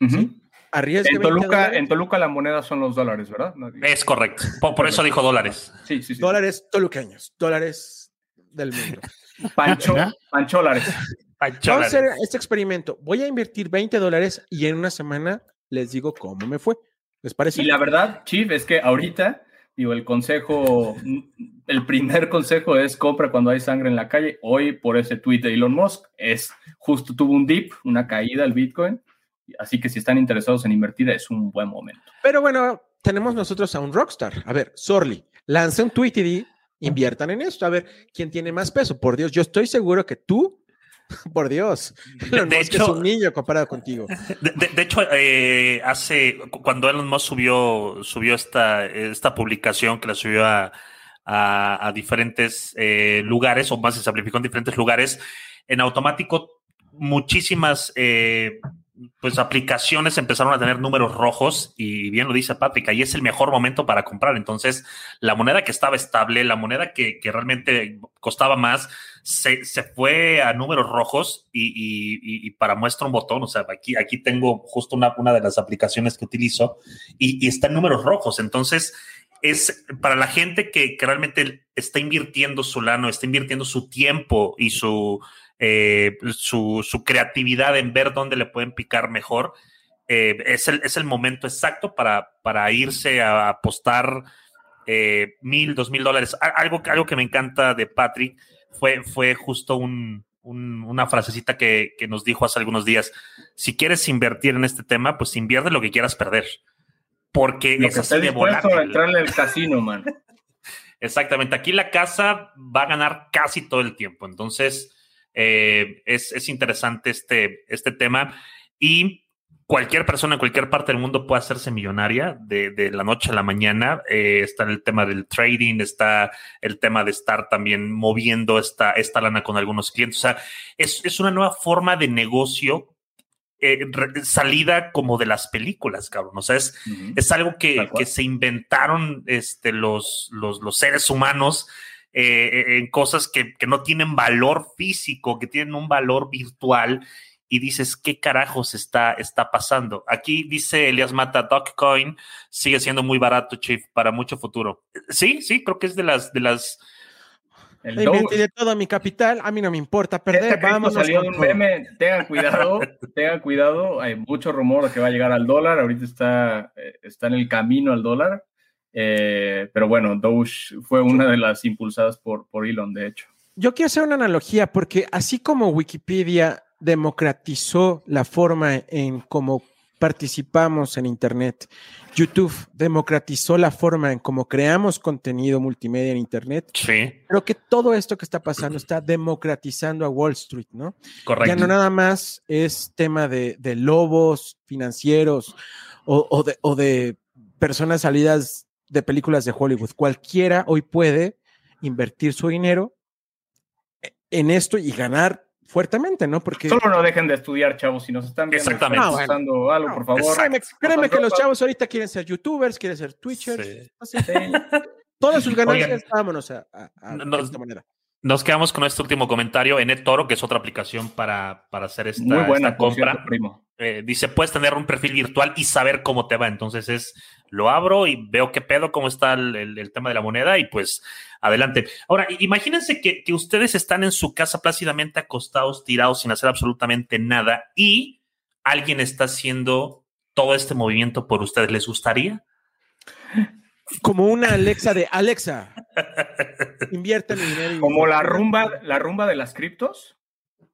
¿Sí? En Toluca, en Toluca la moneda son los dólares, ¿verdad? Es correcto. Por, eso dijo dólares. Sí, sí, sí. Dólares toluqueños, dólares del mundo. Pancho, pancholares. Vamos a hacer este experimento. Voy a invertir 20 dólares y en una semana les digo cómo me fue. ¿Les parece? Y la verdad, Chief, es que ahorita, digo, el consejo, el primer consejo es compra cuando hay sangre en la calle. Hoy, por ese tweet de Elon Musk, es justo tuvo un dip, una caída el Bitcoin Así que si están interesados en invertir, es un buen momento. Pero bueno, tenemos nosotros a un rockstar. A ver, Sorly, lanza un tweet y di, inviertan en esto. A ver, ¿quién tiene más peso? Por Dios, yo estoy seguro que tú, por Dios, de, hecho, es un niño comparado contigo. De, hecho, eh, hace, cuando Elon Musk subió, subió esta, esta publicación que la subió a, a, diferentes eh, lugares, o más se amplificó en diferentes lugares, en automático muchísimas eh, pues aplicaciones empezaron a tener números rojos y bien lo dice Patrick, ahí es el mejor momento para comprar. Entonces, la moneda que estaba estable, la moneda que, realmente costaba más, se, fue a números rojos y, para muestra un botón, o sea, aquí, aquí tengo justo una, una de las aplicaciones que utilizo y, está en números rojos. Entonces, es para la gente que, que realmente está invirtiendo su lano, está invirtiendo su tiempo y su eh, su, creatividad en ver dónde le pueden picar mejor, eh, es, el, es, el, momento exacto para, para irse a apostar eh, mil, dos mil dólares. Algo, algo que me encanta de Patrick fue, fue justo una frasecita que, nos dijo hace algunos días. Si quieres invertir en este tema, pues invierte lo que quieras perder. Porque es así de volátil. a entrarle al casino, man. Exactamente. Aquí la casa va a ganar casi todo el tiempo. Entonces, eh, es, interesante este, este tema y cualquier persona en cualquier parte del mundo puede hacerse millonaria de, la noche a la mañana. Eh, está el tema del trading, está el tema de estar también moviendo esta, esta lana con algunos clientes. O sea, es, una nueva forma de negocio eh, salida como de las películas, cabrón. O sea, es, es algo que, se inventaron este, los, los, los seres humanos eh, en cosas que, no tienen valor físico, que tienen un valor virtual y dices, ¿qué carajos está, está pasando? Aquí dice Elias Mata, Dogecoin sigue siendo muy barato, Chief, para mucho futuro. Sí, sí, creo que es de las... De las el de todo mi capital, a mí no me importa perder, vamos. Salió un meme, tengan cuidado, tengan cuidado, hay mucho rumor de que va a llegar al dólar, ahorita está, eh, está en el camino al dólar, Eh, pero bueno, Doge fue una de las impulsadas por, por Elon, de hecho. Yo quiero hacer una analogía porque así como Wikipedia democratizó la forma en cómo participamos en Internet, YouTube democratizó la forma en cómo creamos contenido multimedia en Internet. Sí. Creo que todo esto que está pasando está democratizando a Wall Street, ¿no? Correcto. Ya no nada más es tema de, de lobos financieros o, o, de, o de personas salidas de películas de Hollywood. Cualquiera hoy puede invertir su dinero en esto y ganar fuertemente, ¿no? Porque solo no dejen de estudiar, chavos, si nos están viendo, Exactamente. están usando algo, por favor. Créeme, créeme que los chavos ahorita quieren ser youtubers, quieren ser twitchers. Sí. Todas sus ganancias, Oigan, vámonos a, a, a nos- esta manera. Nos quedamos con este último comentario. En Toro, que es otra aplicación para, para hacer esta, Muy buena esta por compra. cierto, primo. eh, dice, puedes tener un perfil virtual y saber cómo te va. Entonces es, lo abro y veo qué pedo, cómo está el, el- el tema de la moneda y pues adelante. Ahora, imagínense que, que ustedes están en su casa plácidamente acostados, tirados, sin hacer absolutamente nada y alguien está haciendo todo este movimiento por ustedes. ¿Les gustaría? Como una Alexa de Alexa, invierte mi dinero. Como la rumba, la rumba de las criptos.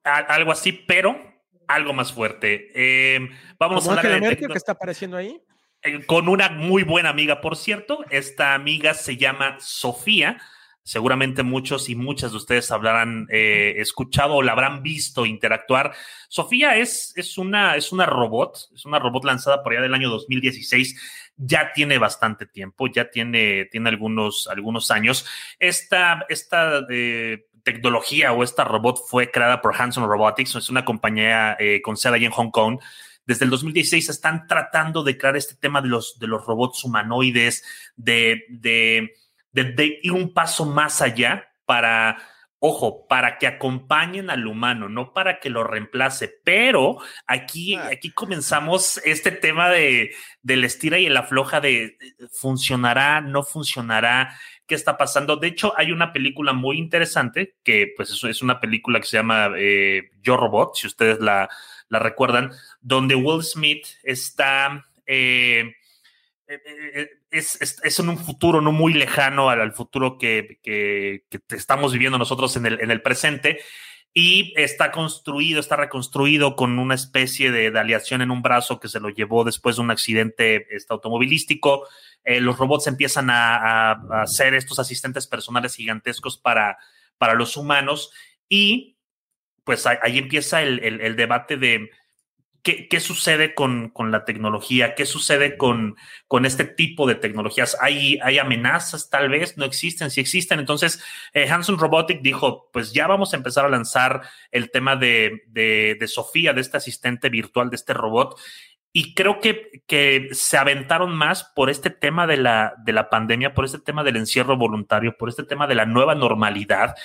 Algo así, pero algo más fuerte. Eh, vamos Como a hablar Angela de Merkel que está apareciendo ahí. eh, con una muy buena amiga, por cierto. Esta amiga se llama Sofía. Seguramente muchos y muchas de ustedes habrán eh, escuchado o la habrán visto interactuar. Sofía es, es, una, es una robot, es una robot lanzada por allá del año 2016. Ya tiene bastante tiempo, ya tiene, tiene algunos, algunos años. Esta, esta eh, tecnología o esta robot fue creada por Hanson Robotics, es una compañía eh, con sede allá en Hong Kong desde el 2016 están tratando de crear este tema de los, de los robots humanoides, de, de, de, de ir un paso más allá para, ojo, para que acompañen al humano, no para que lo reemplace. Pero aquí, Ah. aquí comenzamos este tema de, del estira y el afloja de funcionará, no funcionará. ¿Qué está pasando? De hecho, hay una película muy interesante que, pues, es, es una película que se llama eh, Yo Robot, si ustedes la, la recuerdan, donde Will Smith está, eh, eh, eh, es, es- es en un futuro no muy lejano al, futuro que, que- estamos viviendo nosotros en el, en el presente. Y está construido, está reconstruido con una especie de, aleación en un brazo que se lo llevó después de un accidente este, automovilístico. Eh, los robots empiezan a, a- a ser estos asistentes personales gigantescos para, para los humanos. Y pues ahí, empieza el debate de qué, sucede con, con la tecnología, qué sucede con, con este tipo de tecnologías. ¿Hay, hay amenazas tal vez? ¿No existen? Si existen. Entonces, eh, Hanson Robotic dijo, pues ya vamos a empezar a lanzar el tema de, de Sofía, de este asistente virtual, de este robot. Y creo que, que se aventaron más por este tema de la, de la pandemia, por este tema del encierro voluntario, por este tema de la nueva normalidad.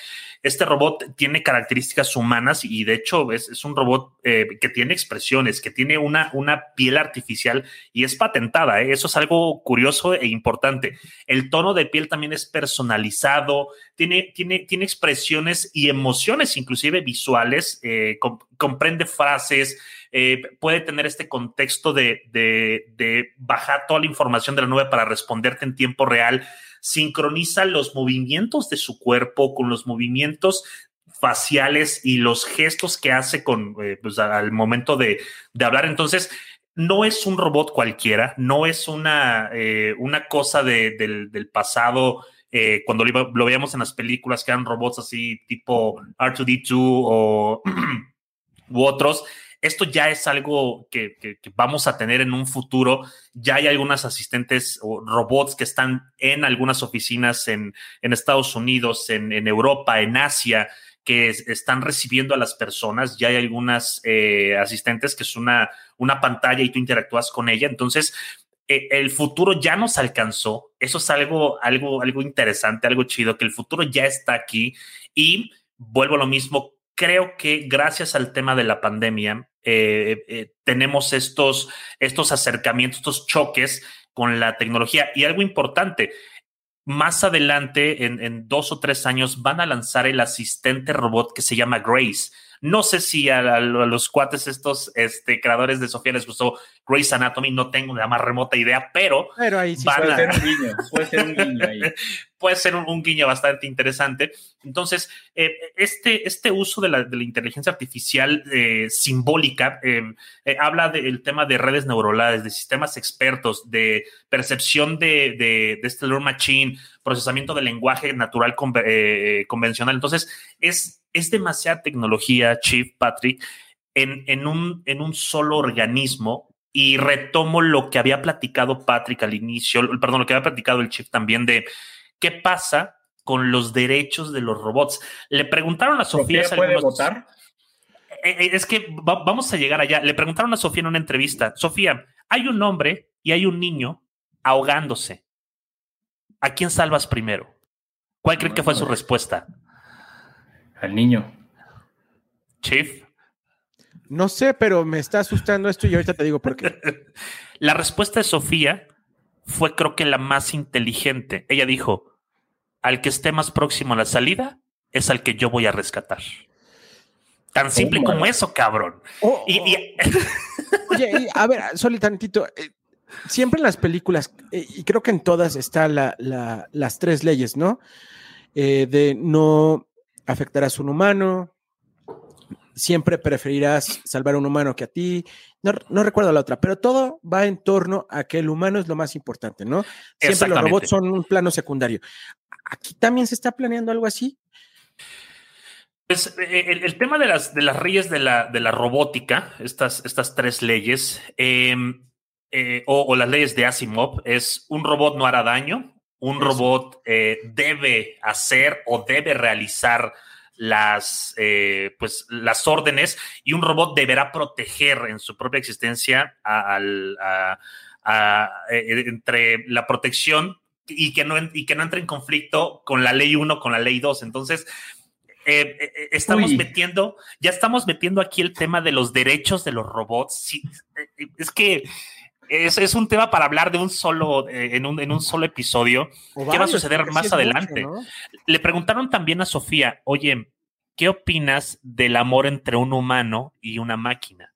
Este robot tiene características humanas y de hecho es, es un robot eh, que tiene expresiones, que tiene una, una piel artificial y es patentada. ¿eh? Eso es algo curioso e importante. El tono de piel también es personalizado, tiene, tiene, tiene expresiones y emociones, inclusive visuales, eh, com- comprende frases, eh, puede tener este contexto de, de, bajar toda la información de la nube para responderte en tiempo real, sincroniza los movimientos de su cuerpo con los movimientos faciales y los gestos que hace con, eh, pues, al momento de, de hablar. Entonces, no es un robot cualquiera, no es una, eh, una cosa de- del, pasado. cuando lo veíamos en las películas que eran robots así tipo R2D2 o u otros, esto ya es algo que, vamos a tener en un futuro. Ya hay algunas asistentes o robots que están en algunas oficinas en, Estados Unidos, en, Europa, en Asia, que es- están recibiendo a las personas. Ya hay algunas eh, asistentes que es una, una pantalla y tú interactúas con ella. Entonces, eh, el futuro ya nos alcanzó. Eso es algo, algo, algo interesante, algo chido, que el futuro ya está aquí. Y vuelvo a lo mismo, creo que gracias al tema de la pandemia, eh, eh, tenemos estos, estos acercamientos, estos choques con la tecnología. Y algo importante, más adelante, en, en dos o tres años, van a lanzar el asistente robot que se llama Grace. No sé si a, los cuates estos este, creadores de Sofía les gustó Grey's Anatomy, no tengo la más remota idea, pero, pero ahí sí puede, ser un guiño, puede ser un guiño ahí. puede ser un, guiño bastante interesante. Entonces, eh, este, este uso de la, de la inteligencia artificial eh, simbólica eh, habla del tema de redes neuronales, de sistemas expertos, de percepción de, de, de este Lord Machine, procesamiento del lenguaje natural convencional. Entonces, es, es demasiada tecnología, Chief Patrick, en, en, un, en un solo organismo y retomo lo que había platicado Patrick al inicio, perdón, lo que había platicado el Chief también de ¿qué pasa con los derechos de los robots? Le preguntaron a Sofía. ¿Sofía puede votar? Eh, eh, es que vamos a llegar allá. Le preguntaron a Sofía en una entrevista, Sofía, hay un hombre y hay un niño ahogándose. ¿A quién salvas primero? ¿Cuál creen que fue su respuesta? Al niño. Chief. No sé, pero me está asustando esto y ahorita te digo por qué. la respuesta de Sofía fue creo que la más inteligente. Ella dijo, al que esté más próximo a la salida es al que yo voy a rescatar. Tan simple como eso, cabrón. Oh, y, oh. Oye, a ver, solo tantito. Eh, siempre en las películas, eh, y creo que en todas están las tres leyes, ¿no? Eh, de no afectarás a un humano, siempre preferirás salvar a un humano que a ti. No, no, recuerdo la otra, pero todo va en torno a que el humano es lo más importante, ¿no? Siempre los robots son un plano secundario. ¿Aquí también se está planeando algo así? Pues eh, el, tema de las, de las leyes de la, de la robótica, estas, estas tres leyes, em, eh, o, las leyes de Asimov, es un robot no hará daño, un robot eh, debe hacer o debe realizar las, pues, las órdenes y un robot deberá proteger en su propia existencia entre la protección y que no, y que no entre en conflicto con la ley 1, con la ley 2. Entonces, eh, eh, eh, estamos metiendo, ya estamos metiendo aquí el tema de los derechos de los robots. es que es, es, un tema para hablar de un solo, en, un, en un solo episodio. ¿Qué va a suceder más adelante? Le preguntaron también a Sofía, oye, ¿qué opinas del amor entre un humano y una máquina?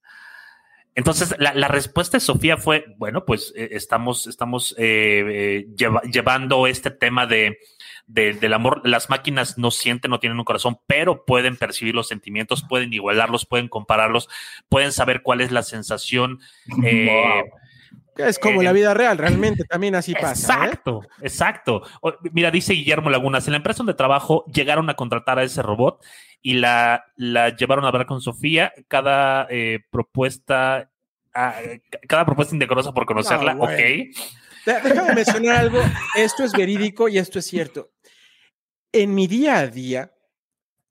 Entonces, la, respuesta de Sofía fue, bueno, pues eh, estamos, estamos eh, eh, llevando este tema de, del amor. Las máquinas no sienten, no tienen un corazón, pero pueden percibir los sentimientos, pueden igualarlos, pueden compararlos, pueden saber cuál es la sensación. Es como la vida real, realmente también así pasa. Exacto, exacto. Mira, dice Guillermo Lagunas, en la empresa donde trabajo llegaron a contratar a ese robot y la, la llevaron a hablar con Sofía. Cada eh, propuesta, ah, cada propuesta indecorosa por conocerla, ok. Déjame mencionar algo. Esto es verídico y esto es cierto. En mi día a día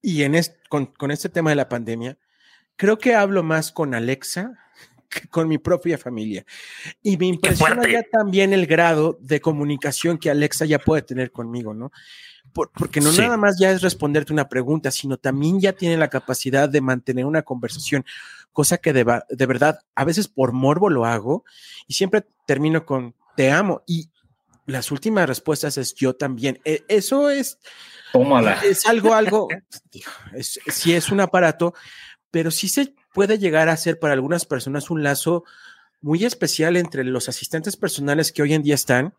y en con, con este tema de la pandemia, creo que hablo más con Alexa con mi propia familia. Y me impresiona ya también el grado de comunicación que Alexa ya puede tener conmigo, ¿no? porque no nada más ya es responderte una pregunta, sino también ya tiene la capacidad de mantener una conversación, cosa que de, de verdad a veces por morbo lo hago y siempre termino con te amo y las últimas respuestas es yo también. E, eso es, Tómala. es algo, algo, es, sí es un aparato, pero sí se puede llegar a ser para algunas personas un lazo muy especial entre los asistentes personales que hoy en día están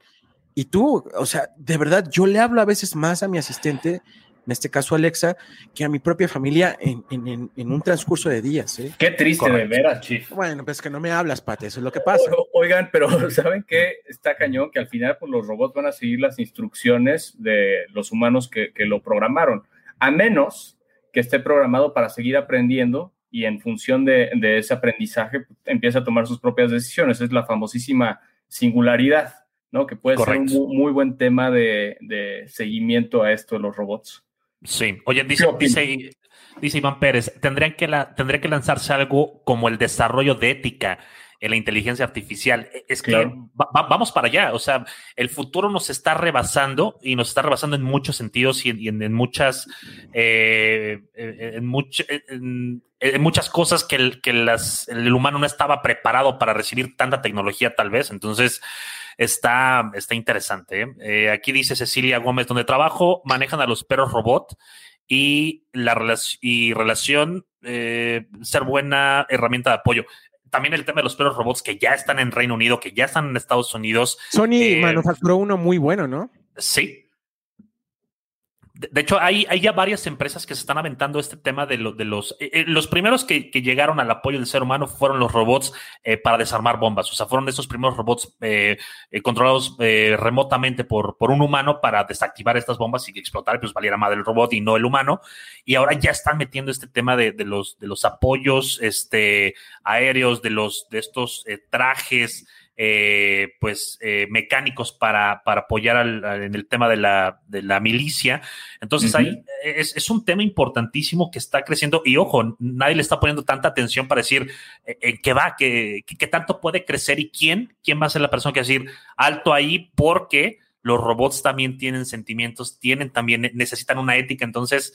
y tú, o sea, de verdad, yo le hablo a veces más a mi asistente, en este caso Alexa, que a mi propia familia en, un transcurso de días. ¿eh? Qué triste de veras, Chief. Bueno, pues que no me hablas, Pate, eso es lo que pasa. oigan, pero ¿saben qué? Está cañón que al final pues, los robots van a seguir las instrucciones de los humanos que, lo programaron, a menos que esté programado para seguir aprendiendo y en función de, de ese aprendizaje pues, empieza a tomar sus propias decisiones. Es la famosísima singularidad. ¿no? Que puede ser un muy, buen tema de, seguimiento a esto de los robots. Sí, oye, dice, dice, Iván Pérez, tendrían que la, tendría que lanzarse algo como el desarrollo de ética en la inteligencia artificial. E, es que vamos para allá, o sea, el futuro nos está rebasando y nos está rebasando en muchos sentidos y en, muchas, eh, en, en, muchas cosas que, el, que las, el humano no estaba preparado para recibir tanta tecnología tal vez. Entonces, Está, está interesante. ¿eh? Eh, aquí dice Cecilia Gómez, donde trabajo manejan a los perros robot y la y relación eh, ser buena herramienta de apoyo. También el tema de los perros robots que ya están en Reino Unido, que ya están en Estados Unidos. Sony eh, manufacturó uno muy bueno, ¿no? Sí, de hecho, hay, hay, ya varias empresas que se están aventando este tema de, de los... Eh, eh, los primeros que, llegaron al apoyo del ser humano fueron los robots eh, para desarmar bombas. O sea, fueron esos primeros robots controlados remotamente por, por un humano para desactivar estas bombas y que explotar, pues valiera más el robot y no el humano. Y ahora ya están metiendo este tema de, de los, de los apoyos este, aéreos, de, los, de estos trajes eh, pues eh, mecánicos para, para apoyar en el tema de la, de la milicia. Entonces ahí es, es, un tema importantísimo que está creciendo y ojo, nadie le está poniendo tanta atención para decir eh, en qué va, qué, qué, tanto puede crecer y quién, quién va a ser la persona que va a decir alto ahí porque los robots también tienen sentimientos, tienen también, necesitan una ética, entonces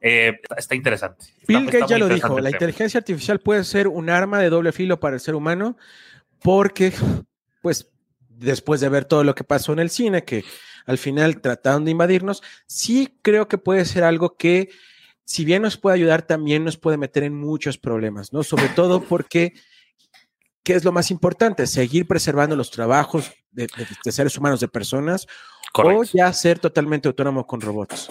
está interesante. Bill Gates ya lo dijo, la inteligencia artificial puede ser un arma de doble filo para el ser humano, porque, pues, después de ver todo lo que pasó en el cine, que al final trataron de invadirnos, sí creo que puede ser algo que, si bien nos puede ayudar, también nos puede meter en muchos problemas, ¿no? Sobre todo porque, ¿qué es lo más importante? Seguir preservando los trabajos de, seres humanos, de personas, o ya ser totalmente autónomo con robots.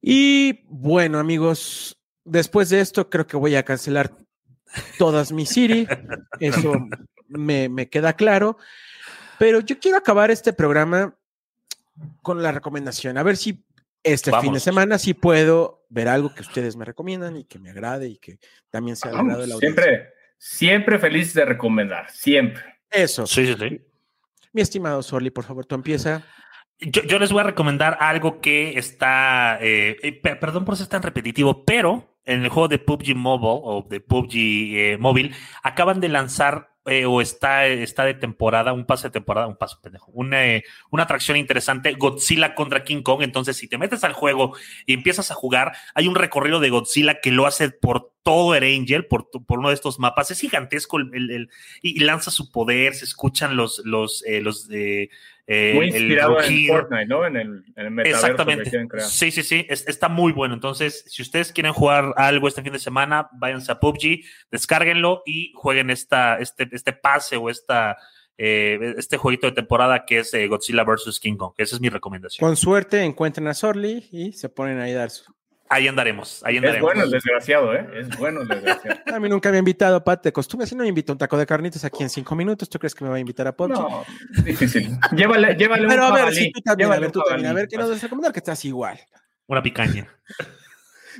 Y bueno, amigos, después de esto creo que voy a cancelar todas mis Siri, eso me, queda claro. Pero yo quiero acabar este programa con la recomendación, a ver si este fin de semana sí puedo ver algo que ustedes me recomiendan y que me agrade y que también sea agrado de la audiencia. Siempre, siempre feliz de recomendar, siempre. Eso. Sí, sí, sí. Mi estimado Sorli, por favor, tú empieza. Yo, les voy a recomendar algo que está, eh, eh, perdón por ser tan repetitivo, pero en el juego de PUBG Mobile o de PUBG eh, acaban de lanzar eh, o está, está de temporada, un pase de temporada, un paso pendejo, una, eh, una atracción interesante, Godzilla contra King Kong. Entonces, si te metes al juego y empiezas a jugar, hay un recorrido de Godzilla que lo hace por todo el Angel, por, por uno de estos mapas. Es gigantesco el, y, lanza su poder, se escuchan los, los, los eh, muy inspirado en Fortnite, ¿no? En el, en Exactamente. Sí, sí, sí. está muy bueno. Entonces, si ustedes quieren jugar algo este fin de semana, váyanse a PUBG, descárguenlo y jueguen esta, este, este pase o esta, eh, este jueguito de temporada que es eh, Godzilla vs. King Kong. Esa es mi recomendación. Con suerte encuentren a Sorly y se ponen ahí a dar su, Ahí andaremos, ahí andaremos. Es bueno el desgraciado, ¿eh? Es bueno el desgraciado. A mí nunca me ha invitado, Pat, de costumbre. Si no me invito a un taco de carnitas aquí en cinco minutos, ¿tú crees que me va a invitar a Pochi? No, difícil. llévale, llévale Pero a ver, si tú también, a ver, tú también, a ver, ¿qué nos vas a recomendar? Que estás igual. Una picaña.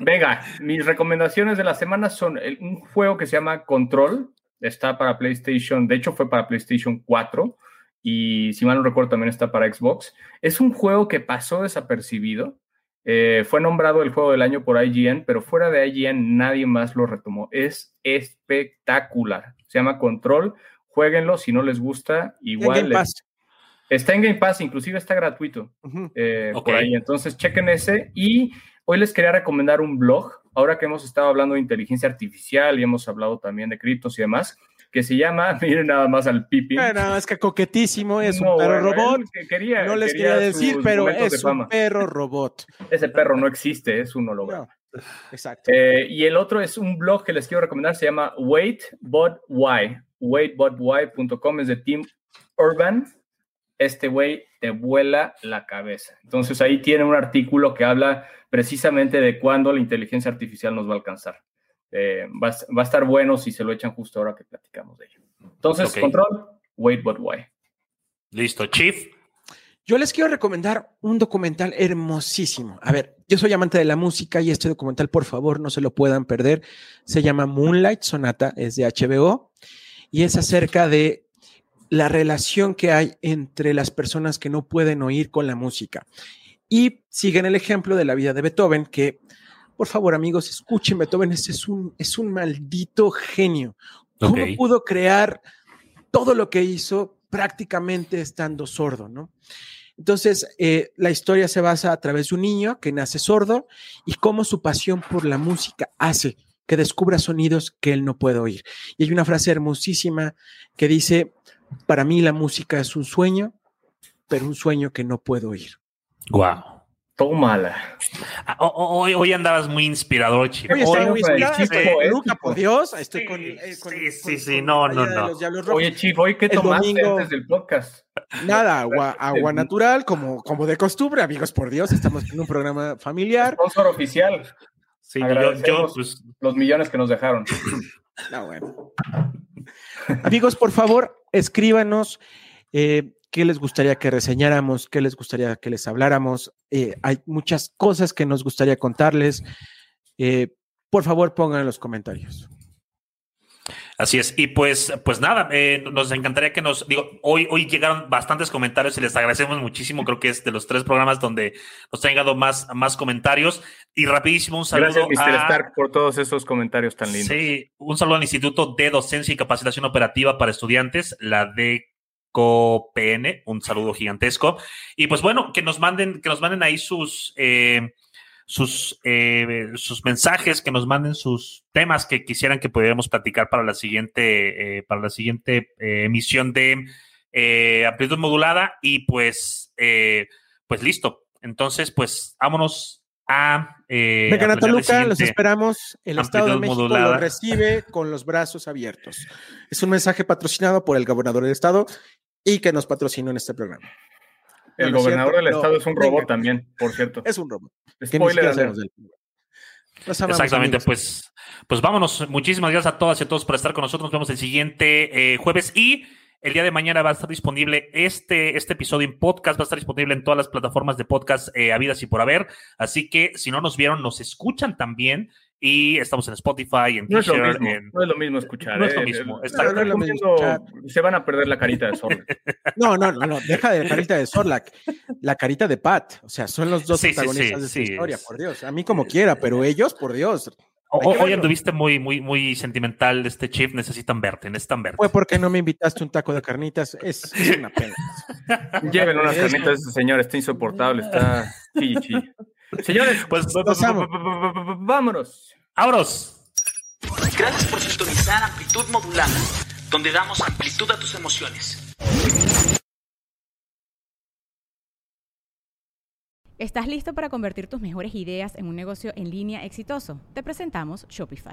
Venga, mis recomendaciones de la semana son un juego que se llama Control. Está para PlayStation, de hecho fue para PlayStation 4 y si mal no recuerdo también está para Xbox. Es un juego que pasó desapercibido eh, fue nombrado el juego del año por IGN, pero fuera de IGN nadie más lo retomó. Es espectacular. Se llama Control. Jueguenlo si no les gusta. Igual. Está en Game Pass, inclusive está gratuito eh, por ahí. Entonces chequen ese. Y hoy les quería recomendar un blog. Ahora que hemos estado hablando de inteligencia artificial y hemos hablado también de criptos y demás que se llama, miren nada más al pipi. nada más que coquetísimo, es un perro robot. quería, no les quería, decir, pero es un perro robot. Ese perro no existe, es un holograma. exacto. Eh, y el otro es un blog que les quiero recomendar, se llama Wait But Why. WaitButWhy.com es de Team Urban. Este güey te vuela la cabeza. Entonces ahí tiene un artículo que habla precisamente de cuándo la inteligencia artificial nos va a alcanzar. Eh, va, a estar bueno si se lo echan justo ahora que platicamos de ello. Entonces, control, wait but why. Listo, Chief. Yo les quiero recomendar un documental hermosísimo. A ver, yo soy amante de la música y este documental, por favor, no se lo puedan perder. Se llama Moonlight Sonata, es de HBO y es acerca de la relación que hay entre las personas que no pueden oír con la música. Y siguen el ejemplo de la vida de Beethoven, que por favor, amigos, escuchen, Beethoven es un, es un maldito genio. ¿Cómo pudo crear todo lo que hizo prácticamente estando sordo, no? Entonces, eh, la historia se basa a través de un niño que nace sordo y cómo su pasión por la música hace que descubra sonidos que él no puede oír. Y hay una frase hermosísima que dice, para mí la música es un sueño, pero un sueño que no puedo oír. Wow. Tómala. Ah, ho- ho- Hoy, hoy andabas muy inspirador, chico. Oye, Hoy estoy no muy. Luca, por Dios. Estoy Sí, con, eh, con- sí, sí, con- sí, con no, no, no. Oye, Chief, ¿hoy qué El tomaste domingo- antes del podcast? Nada, agua, agua natural, como, como de costumbre, amigos, por Dios. Estamos en un programa familiar. Sponsor oficial, Sí, yo, pues, los millones que nos dejaron. No, bueno. Amigos, por favor, escríbanos eh, qué les gustaría que reseñáramos, qué les gustaría que les habláramos. Eh, hay muchas cosas que nos gustaría contarles. Eh, por favor, pongan en los comentarios. Así es. Y pues, pues nada, eh, nos encantaría que nos, digo, hoy, hoy llegaron bastantes comentarios y les agradecemos muchísimo. Creo que es de los tres programas donde nos han llegado más, más comentarios. Y rapidísimo, un saludo Gracias, Mr. a, Stark, por todos esos comentarios tan lindos. Sí, un saludo al Instituto de Docencia y Capacitación Operativa para Estudiantes, la DCOPN, un saludo gigantesco. Y pues bueno, que nos manden, que nos manden ahí sus, eh, sus, eh, sus mensajes, que nos manden sus temas que quisieran que pudiéramos platicar para la siguiente, eh, para la siguiente eh, emisión de eh, amplitud modulada. Y pues, eh, pues listo. Entonces, pues vámonos a. Eh, Toluca, los esperamos. El Estado de México modulada. los recibe con los brazos abiertos. Es un mensaje patrocinado por el gobernador del Estado y que nos patrocinó en este programa. El No, gobernador cierto, del no, estado es un robot también, por cierto. Es un robot. Spoiler Exactamente, amigos. pues, pues vámonos. Muchísimas gracias a todas y a todos por estar con nosotros. Nos vemos el siguiente eh, jueves y el día de mañana va a estar disponible este, este episodio en podcast, va a estar disponible en todas las plataformas de podcast eh, habidas y por haber. Así que si no nos vieron, nos escuchan también y estamos en Spotify, en No es lo Teacher, mismo, en... no es lo mismo escuchar. No es lo eh. mismo, No es lo Se van a perder la carita de Zorro. No, no, no, no, deja de la carita de Sorlac, la carita de Pat. O sea, son los dos Sí, protagonistas sí, de esta sí, historia, es- por Dios. A mí como quiera, pero ellos, por Dios. O- hoy anduviste muy, muy, muy sentimental, este chip. Necesitan verte, necesitan verte. Fue porque no me invitaste un taco de carnitas. Es, es una pena. Lleven unas carnitas a ese señor, está insoportable, está chilli. Señores, Pues, Los amo. vámonos. ¡Abros! Gracias por sintonizar Amplitud Modulada, donde damos amplitud a tus emociones. ¿Estás listo para convertir tus mejores ideas en un negocio en línea exitoso? Te presentamos Shopify.